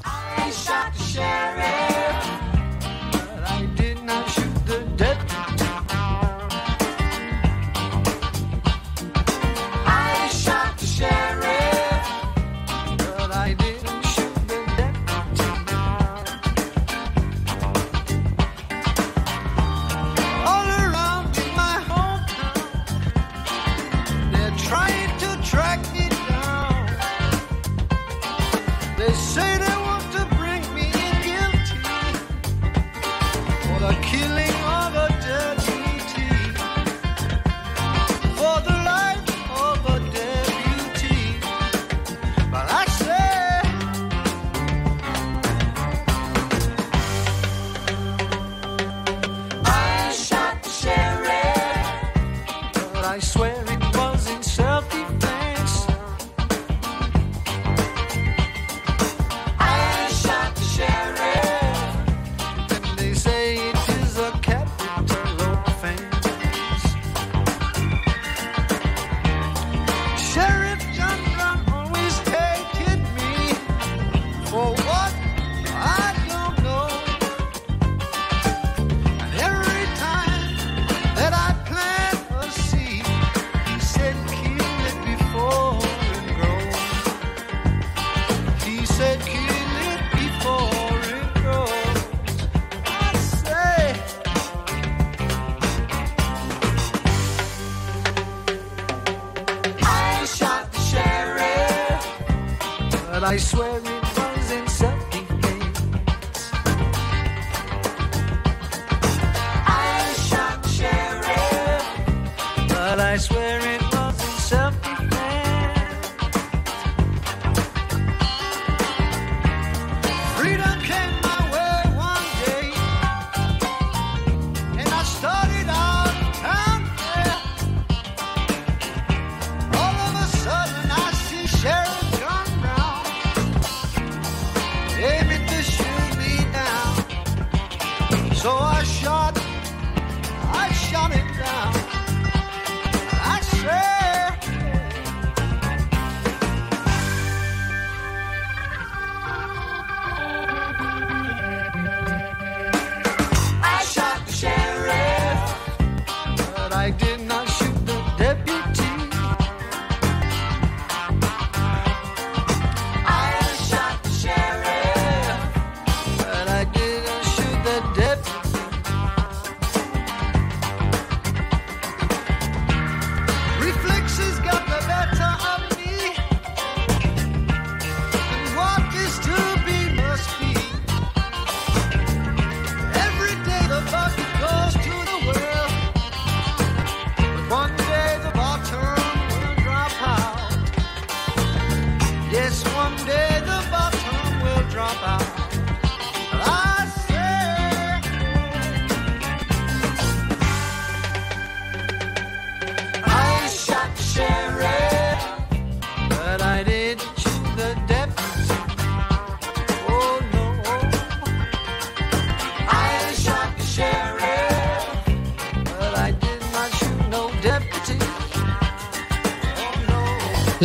Speaker 19: But I swear it was in self-defense. I shot sheriff, but I swear it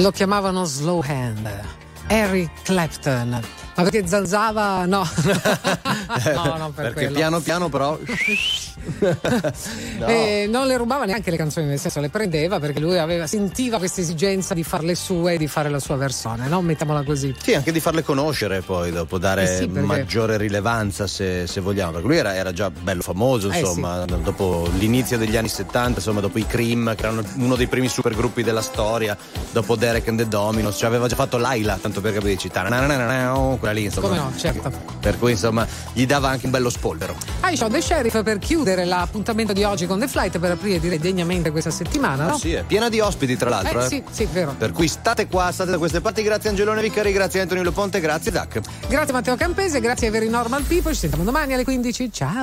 Speaker 1: Lo chiamavano Slow Hand. Eric Clapton. Ma perché zanzava? No. [laughs] no, no, per
Speaker 2: Perché
Speaker 1: quello.
Speaker 2: piano piano però. [laughs] No.
Speaker 1: E non le rubava neanche le canzoni, nel senso le prendeva perché lui aveva, sentiva questa esigenza di farle sue e di fare la sua versione, no? Mettiamola così.
Speaker 2: Sì, anche di farle conoscere poi dopo, dare
Speaker 1: Eh sì, perché-
Speaker 2: maggiore rilevanza se, se vogliamo, perché lui era, era già bello famoso,
Speaker 1: Eh
Speaker 2: insomma, dopo l'inizio degli anni 70, insomma, dopo i Cream, che erano uno dei primi supergruppi della storia, dopo Derek and the Dominos, cioè aveva già fatto Laila, tanto per capirci, quella lì, insomma.
Speaker 1: Come no, certo.
Speaker 2: Per cui, insomma, gli dava anche un bello spolvero.
Speaker 1: I Shot the Sheriff per chiudere l'appuntamento di oggi con The Flight per aprire direi degnamente questa settimana, no?
Speaker 2: Sì, è piena di ospiti, tra l'altro.
Speaker 1: Eh,
Speaker 2: eh.
Speaker 1: sì, sì, vero.
Speaker 2: Per cui state qua, state da queste parti, grazie Angelone Viccari, grazie Antonio Loponte, grazie Zach.
Speaker 1: Grazie Matteo Campese, grazie ai veri normal people, ci sentiamo domani alle 15. Ciao.